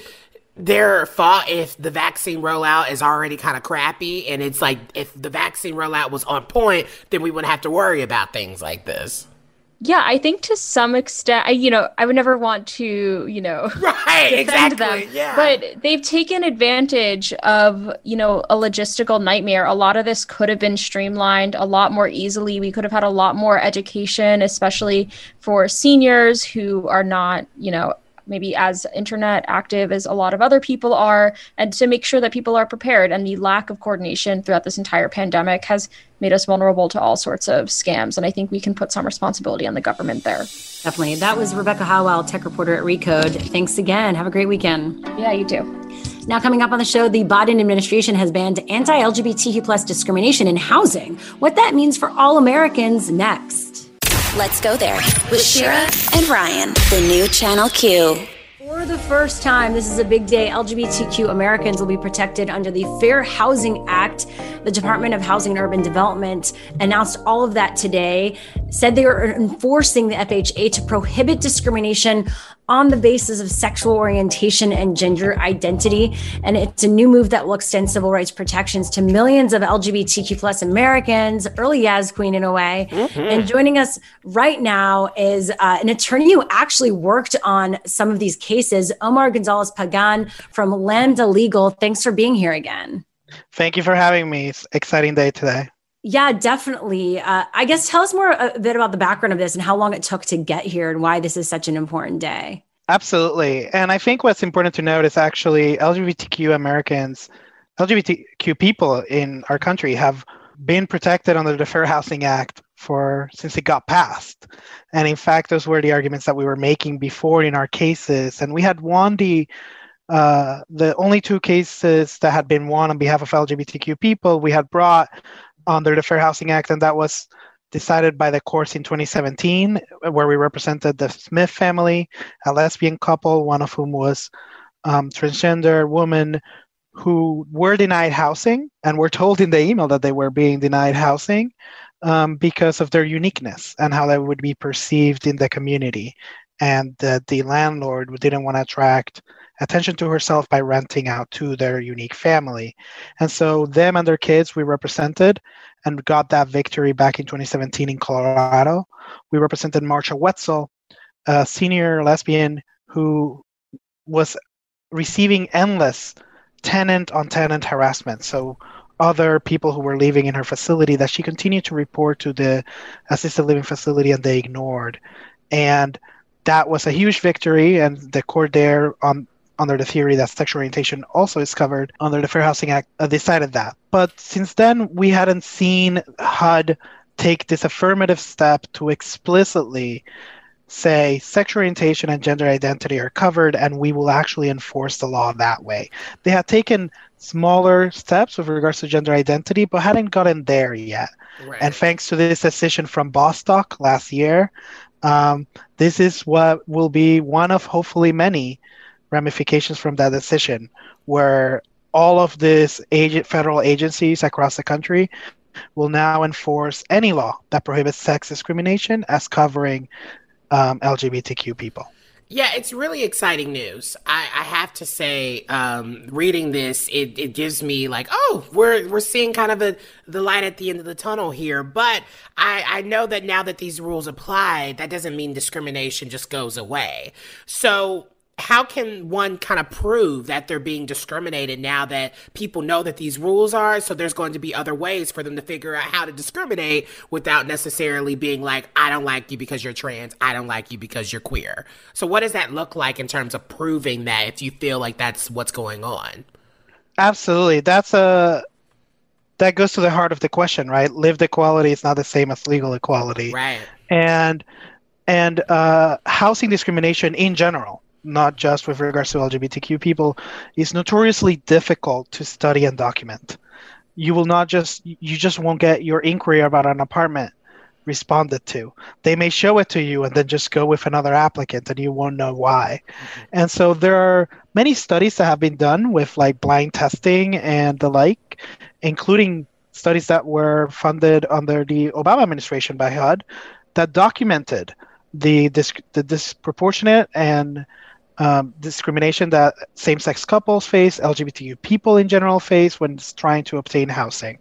their fault if the vaccine rollout is already kind of crappy and it's like if the vaccine rollout was on point, then we wouldn't have to worry about things like this. Yeah, I think to some extent, I, you know, I would never want to, you know, [LAUGHS] right, exactly, them. yeah. But they've taken advantage of, you know, a logistical nightmare. A lot of this could have been streamlined a lot more easily. We could have had a lot more education, especially for seniors who are not, you know, maybe as internet active as a lot of other people are, and to make sure that people are prepared. And the lack of coordination throughout this entire pandemic has made us vulnerable to all sorts of scams. And I think we can put some responsibility on the government there. Definitely. That was Rebecca Heilweil, tech reporter at Recode. Thanks again. Have a great weekend. Yeah, you too. Now, coming up on the show, the Biden administration has banned anti LGBTQ plus discrimination in housing. What that means for all Americans next. Let's go there with Shira and Ryan, the new Channel Q. For the first time, this is a big day. LGBTQ Americans will be protected under the Fair Housing Act. The Department of Housing and Urban Development announced all of that today, said they are enforcing the FHA to prohibit discrimination on the basis of sexual orientation and gender identity. And it's a new move that will extend civil rights protections to millions of LGBTQ plus Americans, early Yaz Queen in a way. Mm-hmm. And joining us right now is uh, an attorney who actually worked on some of these cases, Omar Gonzalez Pagan from Lambda Legal. Thanks for being here again. Thank you for having me. It's exciting day today. Yeah, definitely. Uh, I guess tell us more a bit about the background of this and how long it took to get here and why this is such an important day. Absolutely. And I think what's important to note is actually LGBTQ Americans, LGBTQ people in our country have been protected under the Fair Housing Act for since it got passed. And in fact, those were the arguments that we were making before in our cases. And we had won the uh, the only two cases that had been won on behalf of LGBTQ people we had brought under the Fair Housing Act, and that was decided by the courts in 2017, where we represented the Smith family, a lesbian couple, one of whom was um, transgender woman who were denied housing and were told in the email that they were being denied housing um, because of their uniqueness and how they would be perceived in the community. And that the landlord didn't want to attract attention to herself by renting out to their unique family. And so, them and their kids, we represented and got that victory back in 2017 in Colorado. We represented Marsha Wetzel, a senior lesbian who was receiving endless tenant on tenant harassment. So, other people who were living in her facility that she continued to report to the assisted living facility and they ignored. And that was a huge victory, and the court there on under the theory that sexual orientation also is covered under the Fair Housing Act, uh, decided that. But since then, we hadn't seen HUD take this affirmative step to explicitly say sexual orientation and gender identity are covered and we will actually enforce the law that way. They had taken smaller steps with regards to gender identity, but hadn't gotten there yet. Right. And thanks to this decision from Bostock last year, um, this is what will be one of hopefully many ramifications from that decision, where all of these federal agencies across the country will now enforce any law that prohibits sex discrimination as covering um, LGBTQ people. Yeah, it's really exciting news. I, I have to say, um, reading this, it, it gives me like, oh, we're we're seeing kind of a, the light at the end of the tunnel here. But I, I know that now that these rules apply, that doesn't mean discrimination just goes away. So how can one kind of prove that they're being discriminated now that people know that these rules are? So there's going to be other ways for them to figure out how to discriminate without necessarily being like, I don't like you because you're trans, I don't like you because you're queer. So what does that look like in terms of proving that if you feel like that's what's going on? Absolutely. That's a that goes to the heart of the question, right? Lived equality is not the same as legal equality. Right. And and uh, housing discrimination in general not just with regards to LGBTQ people, is notoriously difficult to study and document. You will not just you just won't get your inquiry about an apartment responded to. They may show it to you and then just go with another applicant and you won't know why. Mm-hmm. And so there are many studies that have been done with like blind testing and the like, including studies that were funded under the Obama administration by HUD that documented the, disc- the disproportionate and um, discrimination that same-sex couples face, LGBTQ people in general face when trying to obtain housing.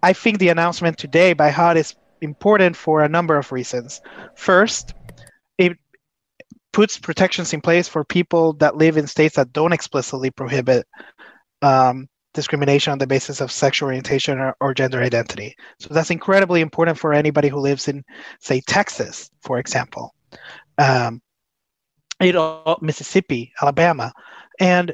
I think the announcement today by HUD is important for a number of reasons. First, it puts protections in place for people that live in states that don't explicitly prohibit um, discrimination on the basis of sexual orientation or, or, gender identity. So that's incredibly important for anybody who lives in, say, Texas, for example, um, it, Mississippi, Alabama, and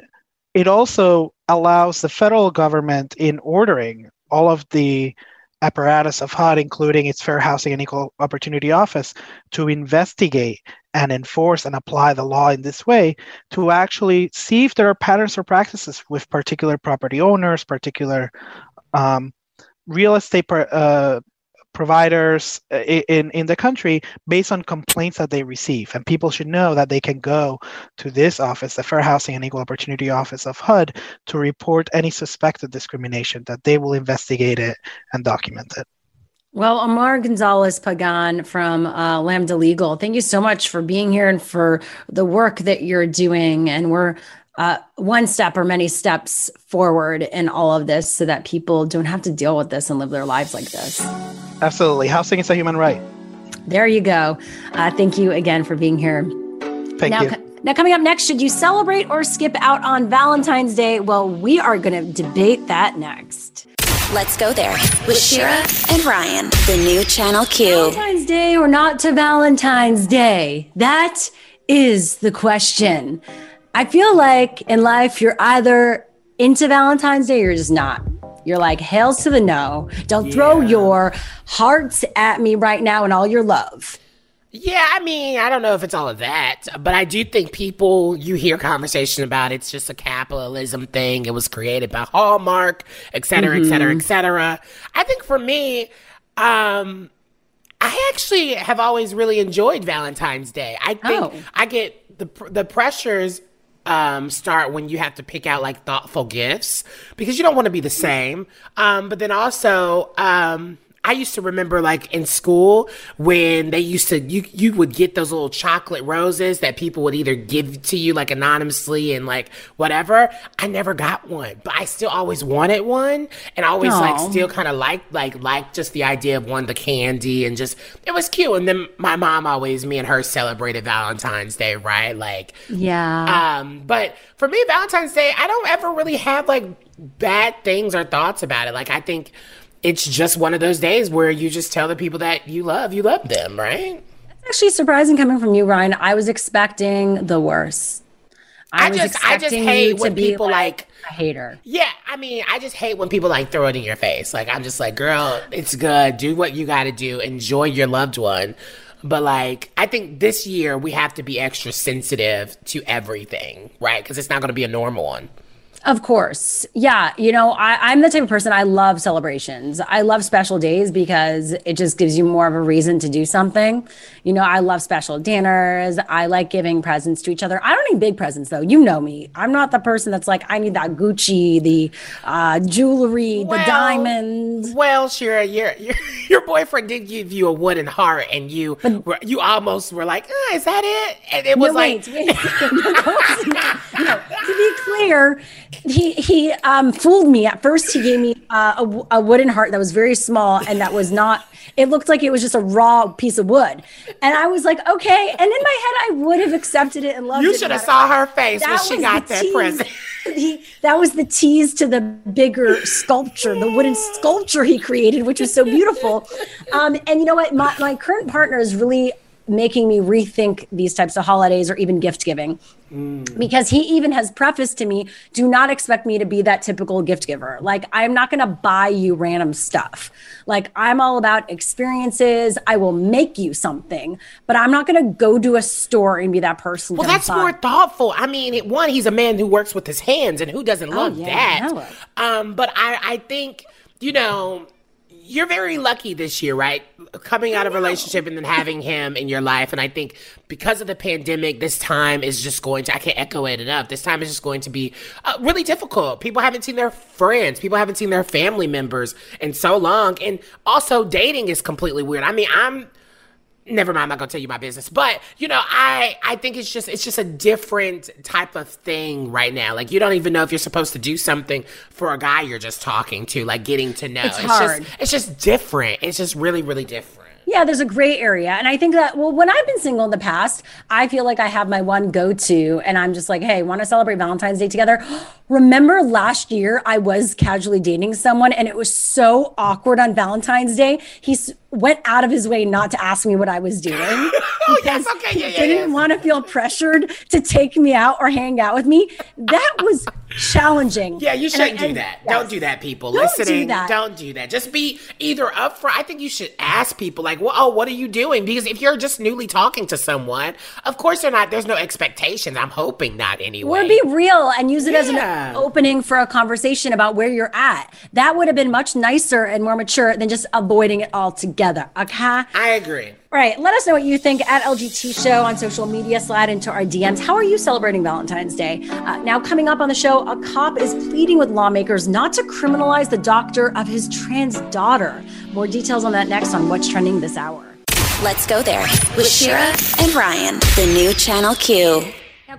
it also allows the federal government in ordering all of the apparatus of HUD, including its Fair Housing and Equal Opportunity Office, to investigate and enforce and apply the law in this way to actually see if there are patterns or practices with particular property owners, particular um, real estate uh, providers uh, in in the country based on complaints that they receive and people should know that they can go to this office the fair housing and equal opportunity office of hud to report any suspected discrimination that they will investigate it and document it well, Omar Gonzalez Pagan from uh, Lambda Legal, thank you so much for being here and for the work that you're doing. And we're uh, one step or many steps forward in all of this so that people don't have to deal with this and live their lives like this. Absolutely. Housing is a human right. There you go. Uh, thank you again for being here. Thank now, you. Now, coming up next, should you celebrate or skip out on Valentine's Day? Well, we are going to debate that next. Let's go there with Shira and Ryan, the new Channel Q. Valentine's Day or not to Valentine's Day? That is the question. I feel like in life, you're either into Valentine's Day or you're just not. You're like, hails to the no. Don't yeah. throw your hearts at me right now and all your love. Yeah, I mean, I don't know if it's all of that, but I do think people, you hear conversation about it's just a capitalism thing. It was created by Hallmark, et cetera, mm-hmm. et cetera, et cetera. I think for me, um, I actually have always really enjoyed Valentine's Day. I think oh. I get the the pressures um, start when you have to pick out like thoughtful gifts because you don't want to be the same. Um, but then also, um, I used to remember like in school when they used to you you would get those little chocolate roses that people would either give to you like anonymously and like whatever. I never got one, but I still always wanted one and I always Aww. like still kind of like like like just the idea of one the candy and just it was cute. And then my mom always me and her celebrated Valentine's Day, right? Like yeah. Um, but for me, Valentine's Day, I don't ever really have like bad things or thoughts about it. Like I think it's just one of those days where you just tell the people that you love, you love them, right? That's actually surprising coming from you, Ryan. I was expecting the worst. I, I just, I just hate when people like, like a hater. Yeah, I mean, I just hate when people like throw it in your face. Like, I'm just like, girl, it's good. Do what you got to do. Enjoy your loved one. But like, I think this year we have to be extra sensitive to everything, right? Because it's not going to be a normal one. Of course. Yeah. You know, I, am the type of person I love celebrations. I love special days because it just gives you more of a reason to do something. You know, I love special dinners. I like giving presents to each other. I don't need big presents though. You know me. I'm not the person that's like, I need that Gucci, the uh, jewelry, well, the diamonds. Well, Shira, your, your [LAUGHS] your boyfriend did give you a wooden heart and you but, were, you almost were like, oh, is that it? And it was no, like. Wait, wait. [LAUGHS] no, to be clear, he he um, fooled me at first. He gave me uh, a, a wooden heart that was very small and that was not. It looked like it was just a raw piece of wood, and I was like, okay. And in my head, I would have accepted it and loved you it. You should have saw her face that when she got that tease. present. [LAUGHS] He, that was the tease to the bigger sculpture, the wooden sculpture he created, which was so beautiful. Um, and you know what? My, my current partner is really making me rethink these types of holidays or even gift giving. Mm. Because he even has prefaced to me, do not expect me to be that typical gift giver. Like, I'm not going to buy you random stuff. Like, I'm all about experiences. I will make you something, but I'm not going to go to a store and be that person. Well, that's buy. more thoughtful. I mean, one, he's a man who works with his hands, and who doesn't love oh, love yeah, that? Um, but I, I think, you know, you're very lucky this year, right? Coming out of a relationship and then having him in your life. And I think because of the pandemic, this time is just going to, I can't echo it enough. This time is just going to be uh, really difficult. People haven't seen their friends, people haven't seen their family members in so long. And also, dating is completely weird. I mean, I'm never mind i'm not gonna tell you my business but you know i i think it's just it's just a different type of thing right now like you don't even know if you're supposed to do something for a guy you're just talking to like getting to know it's, it's hard. just it's just different it's just really really different yeah, there's a gray area. And I think that, well, when I've been single in the past, I feel like I have my one go to, and I'm just like, hey, want to celebrate Valentine's Day together? [GASPS] Remember last year, I was casually dating someone, and it was so awkward on Valentine's Day. He went out of his way not to ask me what I was doing. [LAUGHS] oh, yes, okay, yeah, yeah. Didn't want to feel pressured to take me out or hang out with me. That was challenging. Yeah, you shouldn't do that. Yes. Don't do that, people. Don't Listening, do that. don't do that. Just be either upfront. I think you should ask people like, "Well, oh, what are you doing?" Because if you're just newly talking to someone, of course they're not. There's no expectations. I'm hoping not anyway. Or be real and use it yeah. as an opening for a conversation about where you're at. That would have been much nicer and more mature than just avoiding it altogether. Okay. I agree. Right. Let us know what you think at LGT Show on social media. Slide into our DMs. How are you celebrating Valentine's Day? Uh, now, coming up on the show, a cop is pleading with lawmakers not to criminalize the doctor of his trans daughter. More details on that next on What's Trending this hour. Let's go there with Shira and Ryan, the new Channel Q.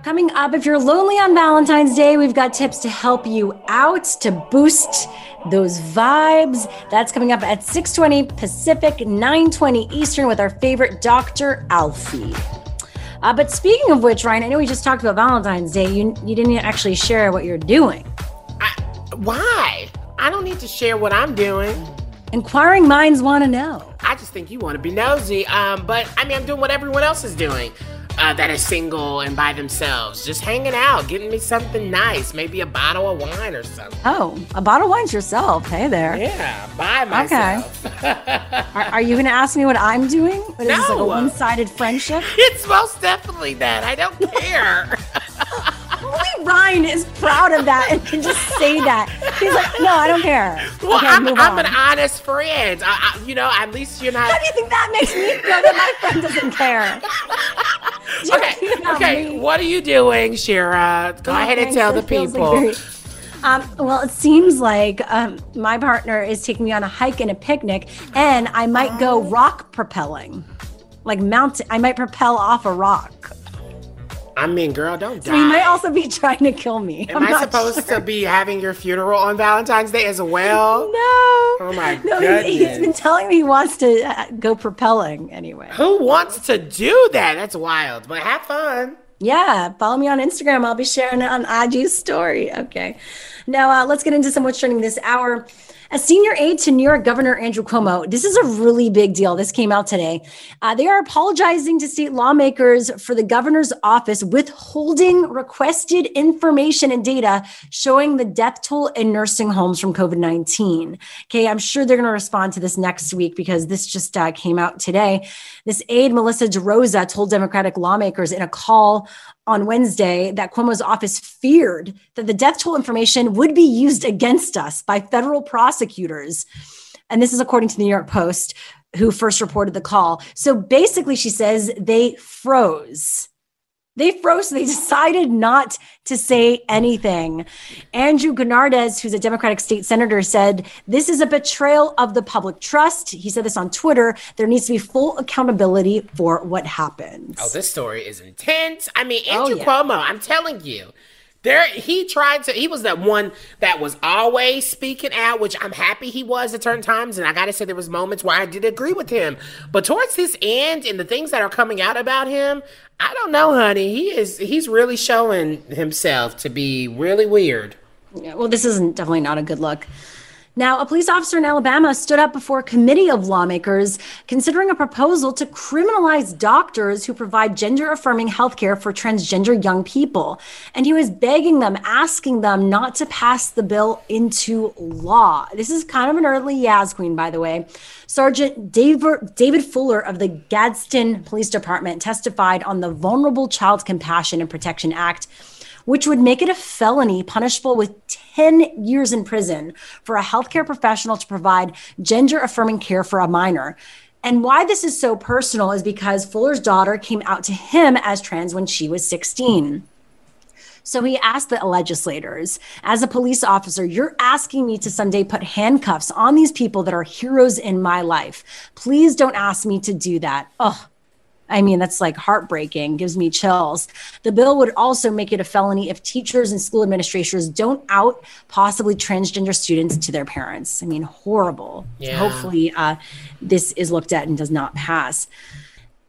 Coming up, if you're lonely on Valentine's Day, we've got tips to help you out to boost those vibes. That's coming up at 6:20 Pacific, 9:20 Eastern with our favorite Dr. Alfie. Uh, but speaking of which, Ryan, I know we just talked about Valentine's Day. You you didn't actually share what you're doing. I, why? I don't need to share what I'm doing. Inquiring minds want to know. I just think you want to be nosy. Um, but I mean, I'm doing what everyone else is doing uh, are single and by themselves, just hanging out, getting me something nice, maybe a bottle of wine or something. Oh, a bottle of wine's yourself. Hey there. Yeah, by myself. Okay. [LAUGHS] are, are, you going to ask me what I'm doing? What, is no. this like a one-sided friendship? [LAUGHS] It's most definitely that. I don't care. [LAUGHS] Only Ryan is proud of that and can just say that. He's like, no, I don't care. Well, okay, I'm, I'm an honest friend. I, I, you know, at least you're not. How do you think that makes me feel that my friend doesn't care? [LAUGHS] okay, okay. Me. What are you doing, Shira? Go oh, ahead and tell the people. Um, well, it seems like um, my partner is taking me on a hike and a picnic, and I might go rock propelling, like mountain. I might propel off a rock. I mean, girl, don't die. So he might also be [LAUGHS] trying to kill me. Am I'm I supposed sure. to be having your funeral on Valentine's Day as well? [LAUGHS] No. Oh my no, goodness. He's been telling me he wants to uh, go propelling anyway. Who wants to do that? That's wild. But have fun. Yeah, follow me on Instagram. I'll be sharing it on IG's story. Okay. Now, uh, let's get into some what's trending this hour. A senior aide to New York Governor Andrew Cuomo, this is a really big deal. This came out today. Uh, they are apologizing to state lawmakers for the governor's office withholding requested information and data showing the death toll in nursing homes from COVID 19. Okay, I'm sure they're going to respond to this next week because this just uh, came out today. This aide, Melissa DeRosa, told Democratic lawmakers in a call on Wednesday that Cuomo's office feared that the death toll information would be used against us by federal prosecutors. And this is according to the New York Post, who first reported the call. So basically, she says they froze they froze. They decided not to say anything. Andrew Gounardes, who's a Democratic state senator, said, This is a betrayal of the public trust. He said this on Twitter. There needs to be full accountability for what happened. Oh, this story is intense. I mean, oh, Andrew oh, yeah. Cuomo, I'm telling you. There, he tried to. He was that one that was always speaking out, which I'm happy he was at certain times. And I gotta say, there was moments where I did agree with him. But towards his end, and the things that are coming out about him, I don't know, honey. He is. He's really showing himself to be really weird. Yeah, well, this isn't definitely not a good look. Now, a police officer in Alabama stood up before a committee of lawmakers considering a proposal to criminalize doctors who provide gender affirming healthcare for transgender young people. And he was begging them, asking them not to pass the bill into law. This is kind of an early Yaz Queen, by the way. Sergeant David, Fuller of the Gadsden Police Department testified on the Vulnerable Child Compassion and Protection Act which would make it a felony punishable with 10 years in prison for a healthcare professional to provide gender affirming care for a minor. And why this is so personal is because Fuller's daughter came out to him as trans when she was 16. So he asked the legislators, as a police officer, you're asking me to someday put handcuffs on these people that are heroes in my life. Please don't ask me to do that. Oh, I mean, that's like heartbreaking, gives me chills. The bill would also make it a felony if teachers and school administrators don't out possibly transgender students to their parents. I mean, horrible. Yeah. Hopefully, uh, this is looked at and does not pass.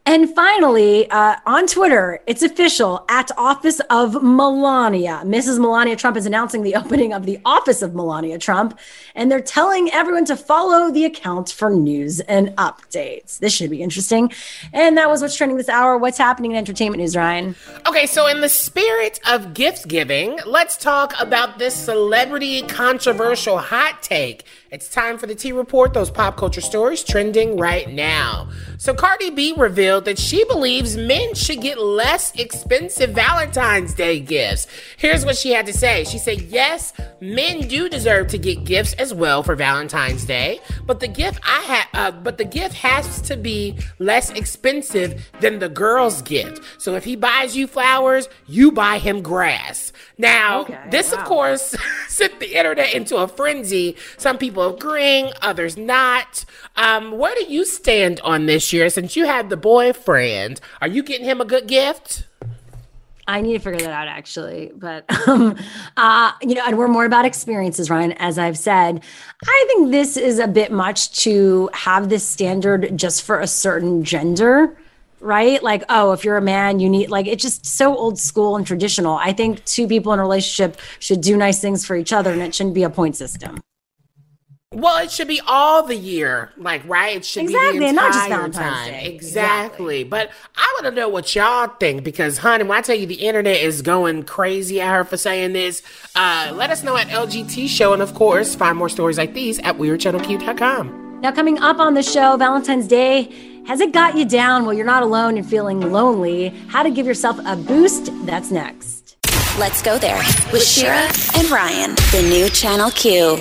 And finally, uh, on Twitter, it's official at Office of Melania. Mrs. Melania Trump is announcing the opening of the Office of Melania Trump, and they're telling everyone to follow the account for news and updates. This should be interesting. And that was what's trending this hour. What's happening in entertainment news, Ryan? Okay, so in the spirit of gift giving, let's talk about this celebrity controversial hot take it's time for the T Report, those pop culture stories trending right now. So, Cardi B revealed that she believes men should get less expensive Valentine's Day gifts. Here's what she had to say She said, Yes, men do deserve to get gifts as well for Valentine's Day, but the gift I have, uh, but the gift has to be less expensive than the girl's gift. So, if he buys you flowers, you buy him grass. Now, okay, this, wow. of course, [LAUGHS] sent the internet into a frenzy. Some people people agreeing, others not. Um, where do you stand on this year since you have the boyfriend? Are you getting him a good gift? I need to figure that out actually. But, um, uh, you know, and we're more about experiences, Ryan, as I've said. I think this is a bit much to have this standard just for a certain gender right? Like, oh, if you're a man, you need like it's just so old school and traditional. I think two people in a relationship should do nice things for each other and it shouldn't be a point system. Well, it should be all the year, like right. It should exactly, be the entire not just Valentine's time. Day. Exactly. exactly. But I want to know what y'all think because, honey, when I tell you the internet is going crazy at her for saying this, uh, let us know at LGT Show, and of course, find more stories like these at WeAreChannelQ.com. Now, coming up on the show, Valentine's Day. Has it got you down Well, you're not alone and feeling lonely? How to give yourself a boost? That's next. Let's go there with Shira and Ryan, the new Channel Q.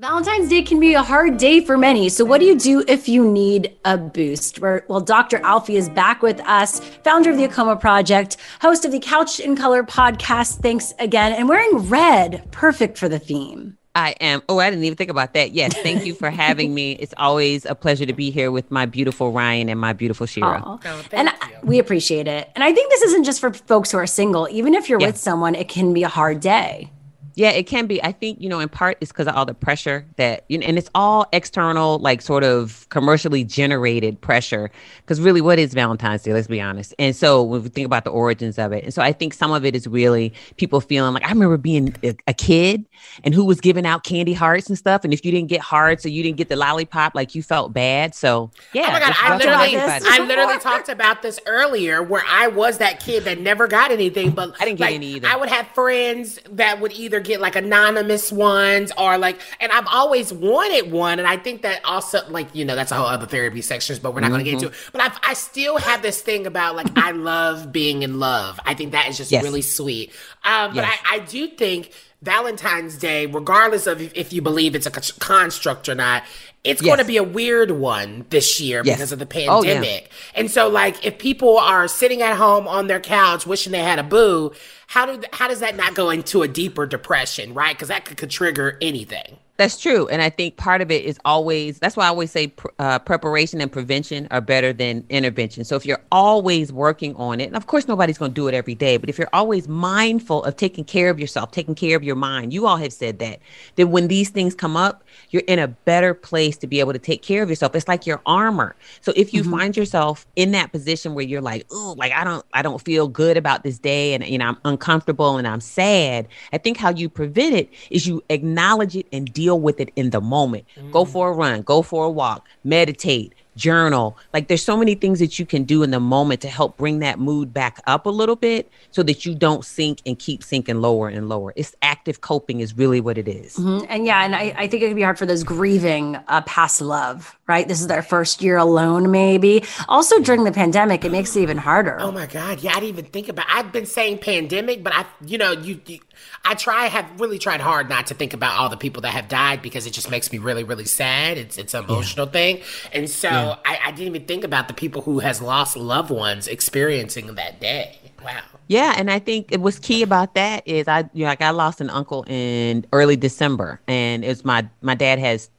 Valentine's Day can be a hard day for many. So, what do you do if you need a boost? Well, Dr. Alfie is back with us, founder of the AAKOMA Project, host of the Couched in Color podcast. Thanks again. And wearing red, perfect for the theme. I am. Oh, I didn't even think about that. Yes, thank you for having me. [LAUGHS] It's always a pleasure to be here with my beautiful Ryan and my beautiful Shira. Oh, and I, we appreciate it. And I think this isn't just for folks who are single. Even if you're yeah. with someone, it can be a hard day. Yeah, it can be. I think, you know, in part it's because of all the pressure that, you know, and it's all external, like sort of commercially generated pressure. Because really, what is Valentine's Day? Let's be honest. And so when we think about the origins of it, and so I think some of it is really people feeling like I remember being a, a kid and who was giving out candy hearts and stuff. And if you didn't get hearts or you didn't get the lollipop, like you felt bad. So, yeah. Oh my God. I literally, I literally talked about this earlier where I was that kid that never got anything, but I didn't get like, any either. I would have friends that would either get like anonymous ones or like, and I've always wanted one. And I think that also, like, you know, that's a whole other therapy sections, but we're not mm-hmm. going to get into it. But I've, I still have this thing about like, I love being in love. I think that is just yes. really sweet. Um, yes. But I, I do think Valentine's Day, regardless of if you believe it's a construct or not, it's yes. going to be a weird one this year yes. because of the pandemic. Oh, yeah. And so, like, if people are sitting at home on their couch wishing they had a boo, how do how does that not go into a deeper depression, right? Because that could, could trigger anything. That's true. And I think part of it is always, that's why I always say pr- uh, preparation and prevention are better than intervention. So if you're always working on it, and of course, nobody's going to do it every day, but if you're always mindful of taking care of yourself, taking care of your mind, you all have said that, then when these things come up, you're in a better place to be able to take care of yourself. It's like your armor. So if you mm-hmm. find yourself in that position where you're like, oh, like I don't, I don't feel good about this day and, you know, I'm uncomfortable and I'm sad, I think how you prevent it is you acknowledge it and deal deal with it in the moment. Go for a run, go for a walk, meditate, journal. Like there's so many things that you can do in the moment to help bring that mood back up a little bit so that you don't sink and keep sinking lower and lower. It's active coping is really what it is. Mhm. And yeah, and I, I think it can be hard for those grieving uh, past love, right? This is their first year alone, maybe. Also, during the pandemic, it makes it even harder. Oh my God! Yeah, I didn't even think about. I've been saying pandemic, but I, you know, you, you, I try have really tried hard not to think about all the people that have died because it just makes me really, really sad. It's it's an emotional thing, and so Yeah. I, I didn't even think about the people who has lost loved ones experiencing that day. Wow. Yeah, and I think it was key about that is I you know, like I lost an uncle in early December, and it's my my dad has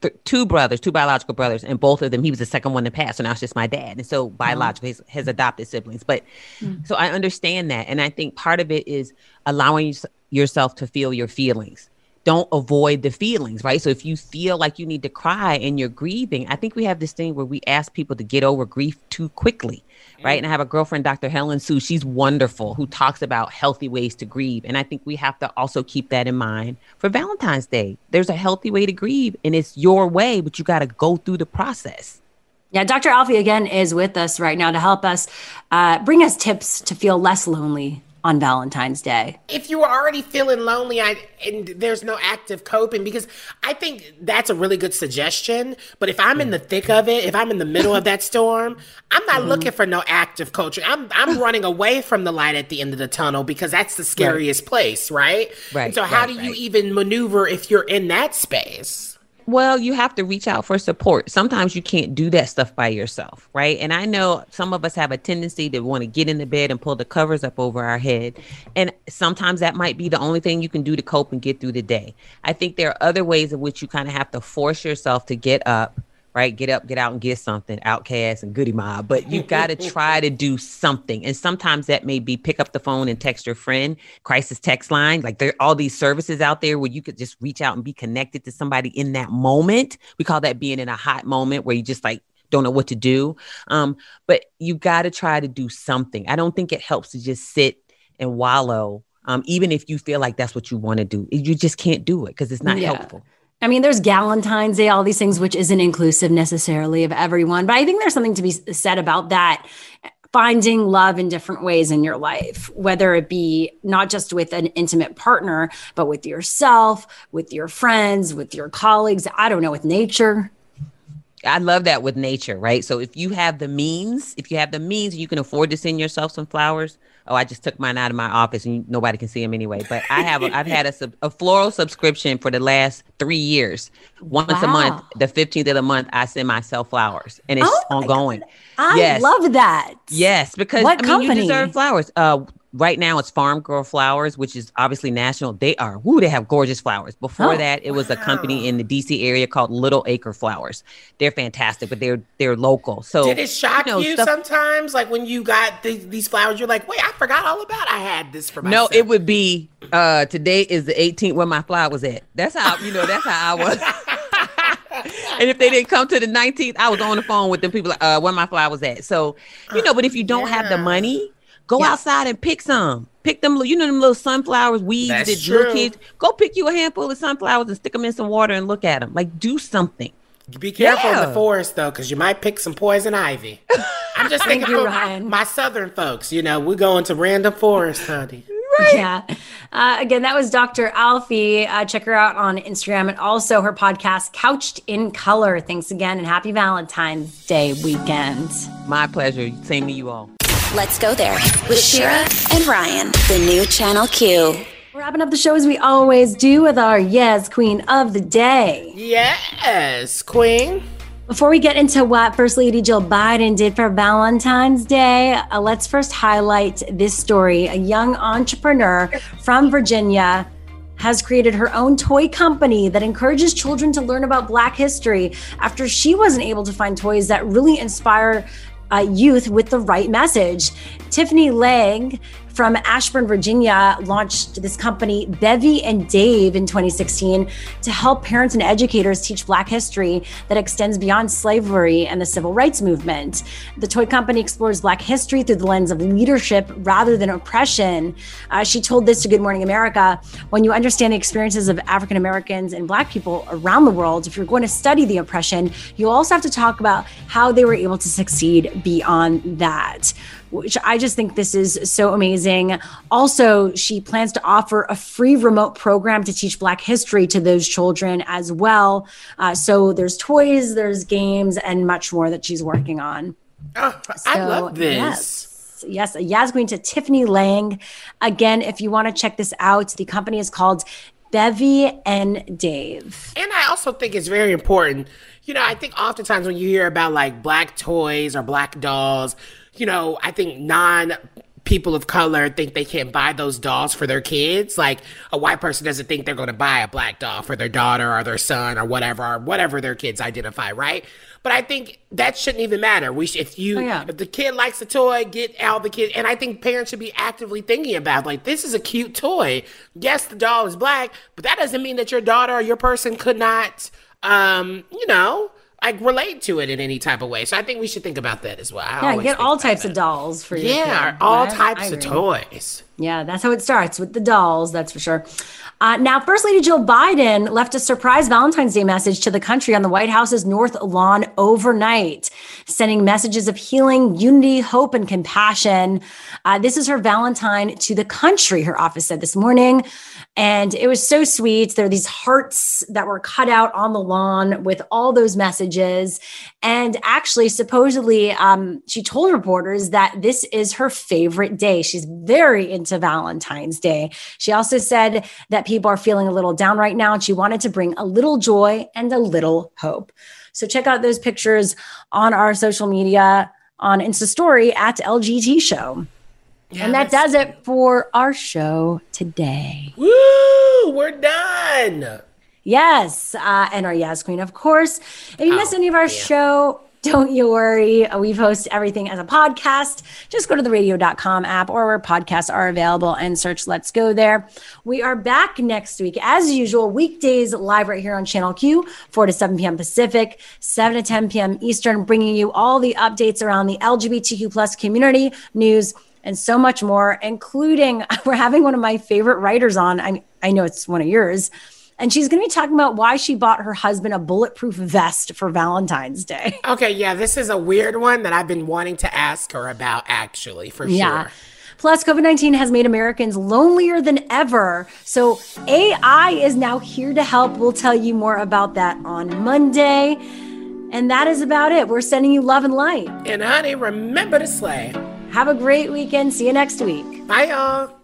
th- two brothers, two biological brothers, and both of them he was the second one to pass, so now it's just my dad, and so biological his, his mm-hmm. adopted siblings. But mm-hmm. so I understand that, and I think part of it is allowing yourself to feel your feelings. Don't avoid the feelings, right? So if you feel like you need to cry and you're grieving, I think we have this thing where we ask people to get over grief too quickly, right? And I have a girlfriend, Dr. Helen Hsu. She's wonderful, who talks about healthy ways to grieve. And I think we have to also keep that in mind for Valentine's Day. There's a healthy way to grieve, and it's your way, but you got to go through the process. Yeah, Dr. Alfie again is with us right now to help us uh, bring us tips to feel less lonely on Valentine's Day. if you are already feeling lonely I, and there's no active coping because i think that's a really good suggestion but if i'm in the thick of it if i'm in the middle of that storm i'm not mm-hmm. looking for no active coaching i'm i'm [LAUGHS] running away from the light at the end of the tunnel because that's the scariest place right? Right, and so how right, do you right. even maneuver if you're in that space Well, you have to reach out for support. Sometimes you can't do that stuff by yourself, right? And I know some of us have a tendency to want to get in the bed and pull the covers up over our head. And sometimes that might be the only thing you can do to cope and get through the day. I think there are other ways in which you kind of have to force yourself to get up, right? Get up, get out and get something, OutKast and Goodie Mob. But you got to [LAUGHS] try to do something. And sometimes that may be pick up the phone and text your friend, crisis text line. Like there are all these services out there where you could just reach out and be connected to somebody in that moment. We call that being in a hot moment where you just like don't know what to do. Um, but you got to try to do something. I don't think it helps to just sit and wallow. Um, even if you feel like that's what you want to do, you just can't do it because it's not Yeah. helpful. I mean, there's Galentine's Day, all these things, which isn't inclusive necessarily of everyone. But I think there's something to be said about that. Finding love in different ways in your life, whether it be not just with an intimate partner, but with yourself, with your friends, with your colleagues, I don't know, with nature. I love that with nature, right? So if you have the means, if you have the means, you can afford to send yourself some flowers. Oh, I just took mine out of my office, and nobody can see them anyway. But I have, a, I've had a, sub, a floral subscription for the last three years. Once a month, the fifteenth of the month, I send myself flowers, and it's Oh ongoing. I Yes. love that. Yes, because What I mean, company? you deserve flowers. Uh, right now it's Farmgirl Flowers, which is obviously national. They are woo, they have gorgeous flowers. Before Oh, that, it was a company in the DC area called Little Acre Flowers. They're fantastic, but they're they're local. So Did it shock you, know, stuff- sometimes? Like when you got th- these flowers, you're like, wait, I forgot all about I had this for No, it would be uh today is the 18th where my flower was at. That's how you know that's how I was. [LAUGHS] and if they didn't come to the 19th, I was on the phone with them people like uh where my flower was at. So, you know, but if you don't have the money, go outside and pick some. Pick them, you know, them little sunflowers, weeds That's that little kids. Go pick you a handful of sunflowers and stick them in some water and look at them. Like, do something. Be careful in the forest though, because you might pick some poison ivy. I'm just [LAUGHS] thinking you, Ryan. my southern folks. You know, we go into random forest, honey. [LAUGHS] Yeah. Uh, again, that was Dr. Alfie. Uh, check her out on Instagram and also her podcast, Couched in Color. Thanks again and happy Valentine's Day weekend. My pleasure. Same to you all. Let's go there with Shira and Ryan, the new Channel Q. We're wrapping up the show as we always do with our Yes Queen of the Day. Yes, Queen. Before we get into what First Lady Jill Biden did for Valentine's Day, uh, let's first highlight this story. A young entrepreneur from Virginia has created her own toy company that encourages children to learn about Black history after she wasn't able to find toys that really inspire uh, youth with the right message. Tiffany Lang, from Ashburn, Virginia, launched this company, Bevy and Dave, in 2016 to help parents and educators teach Black history that extends beyond slavery and the civil rights movement. The toy company explores Black history through the lens of leadership rather than oppression. Uh, she told this to Good Morning America when you understand the experiences of African Americans and Black people around the world, if you're going to study the oppression, you also have to talk about how they were able to succeed beyond that which I just think this is so amazing. Also, she plans to offer a free remote program to teach Black history to those children as well. Uh, so there's toys, there's games, and much more that she's working on. Oh, I So, love this. Yes. Yes, a Yas Queen to Tiffany Lang. Again, if you want to check this out, the company is called Bevy and Dave. And I also think it's very important. You know, I think oftentimes when you hear about like black toys or black dolls, you know, I think non people of color think they can't buy those dolls for their kids. Like a white person doesn't think they're going to buy a black doll for their daughter or their son or whatever or whatever their kids identify, right? But I think that shouldn't even matter. We should, if you Oh, yeah. if the kid likes a toy, get out the kid. And I think parents should be actively thinking about like this is a cute toy. Yes, the doll is black, but that doesn't mean that your daughter or your person could not, um, you know, like relate to it in any type of way. So I think we should think about that as well. I Yeah, get all types of dolls for your Yeah, kid. all types of toys. Yeah, that's how it starts with the dolls, that's for sure. Uh, now, First Lady Jill Biden left a surprise Valentine's Day message to the country on the White House's North Lawn overnight, sending messages of healing, unity, hope, and compassion. Uh, this is her Valentine to the country, her office said this morning. And it was so sweet. There are these hearts that were cut out on the lawn with all those messages. And actually, supposedly, um, she told reporters that this is her favorite day. She's very into Valentine's Day. She also said that people are feeling a little down right now, and she wanted to bring a little joy and a little hope. So check out those pictures on our social media on Insta Story at LGT Show. And that does it for our show today. Woo! We're done. Yes, uh, and our Yas Queen, of course. If you Oh, missed any of our show, don't you worry. We post everything as a podcast. Just go to the radio.com app or where podcasts are available and search Let's Go there. We are back next week, as usual, weekdays live right here on Channel Q, 4 to 7 p.m. Pacific, 7 to 10 p.m. Eastern, bringing you all the updates around the LGBTQ plus community, news, and so much more, including [LAUGHS] we're having one of my favorite writers on. I, I know it's one of yours. And she's going to be talking about why she bought her husband a bulletproof vest for Valentine's Day. [LAUGHS] Okay, yeah, this is a weird one that I've been wanting to ask her about actually, for Yeah. sure. Plus, COVID 19 has made Americans lonelier than ever. So, AI is now here to help. We'll tell you more about that on Monday. And that is about it. We're sending you love and light. And honey, remember to slay. Have a great weekend. See you next week. Bye, y'all.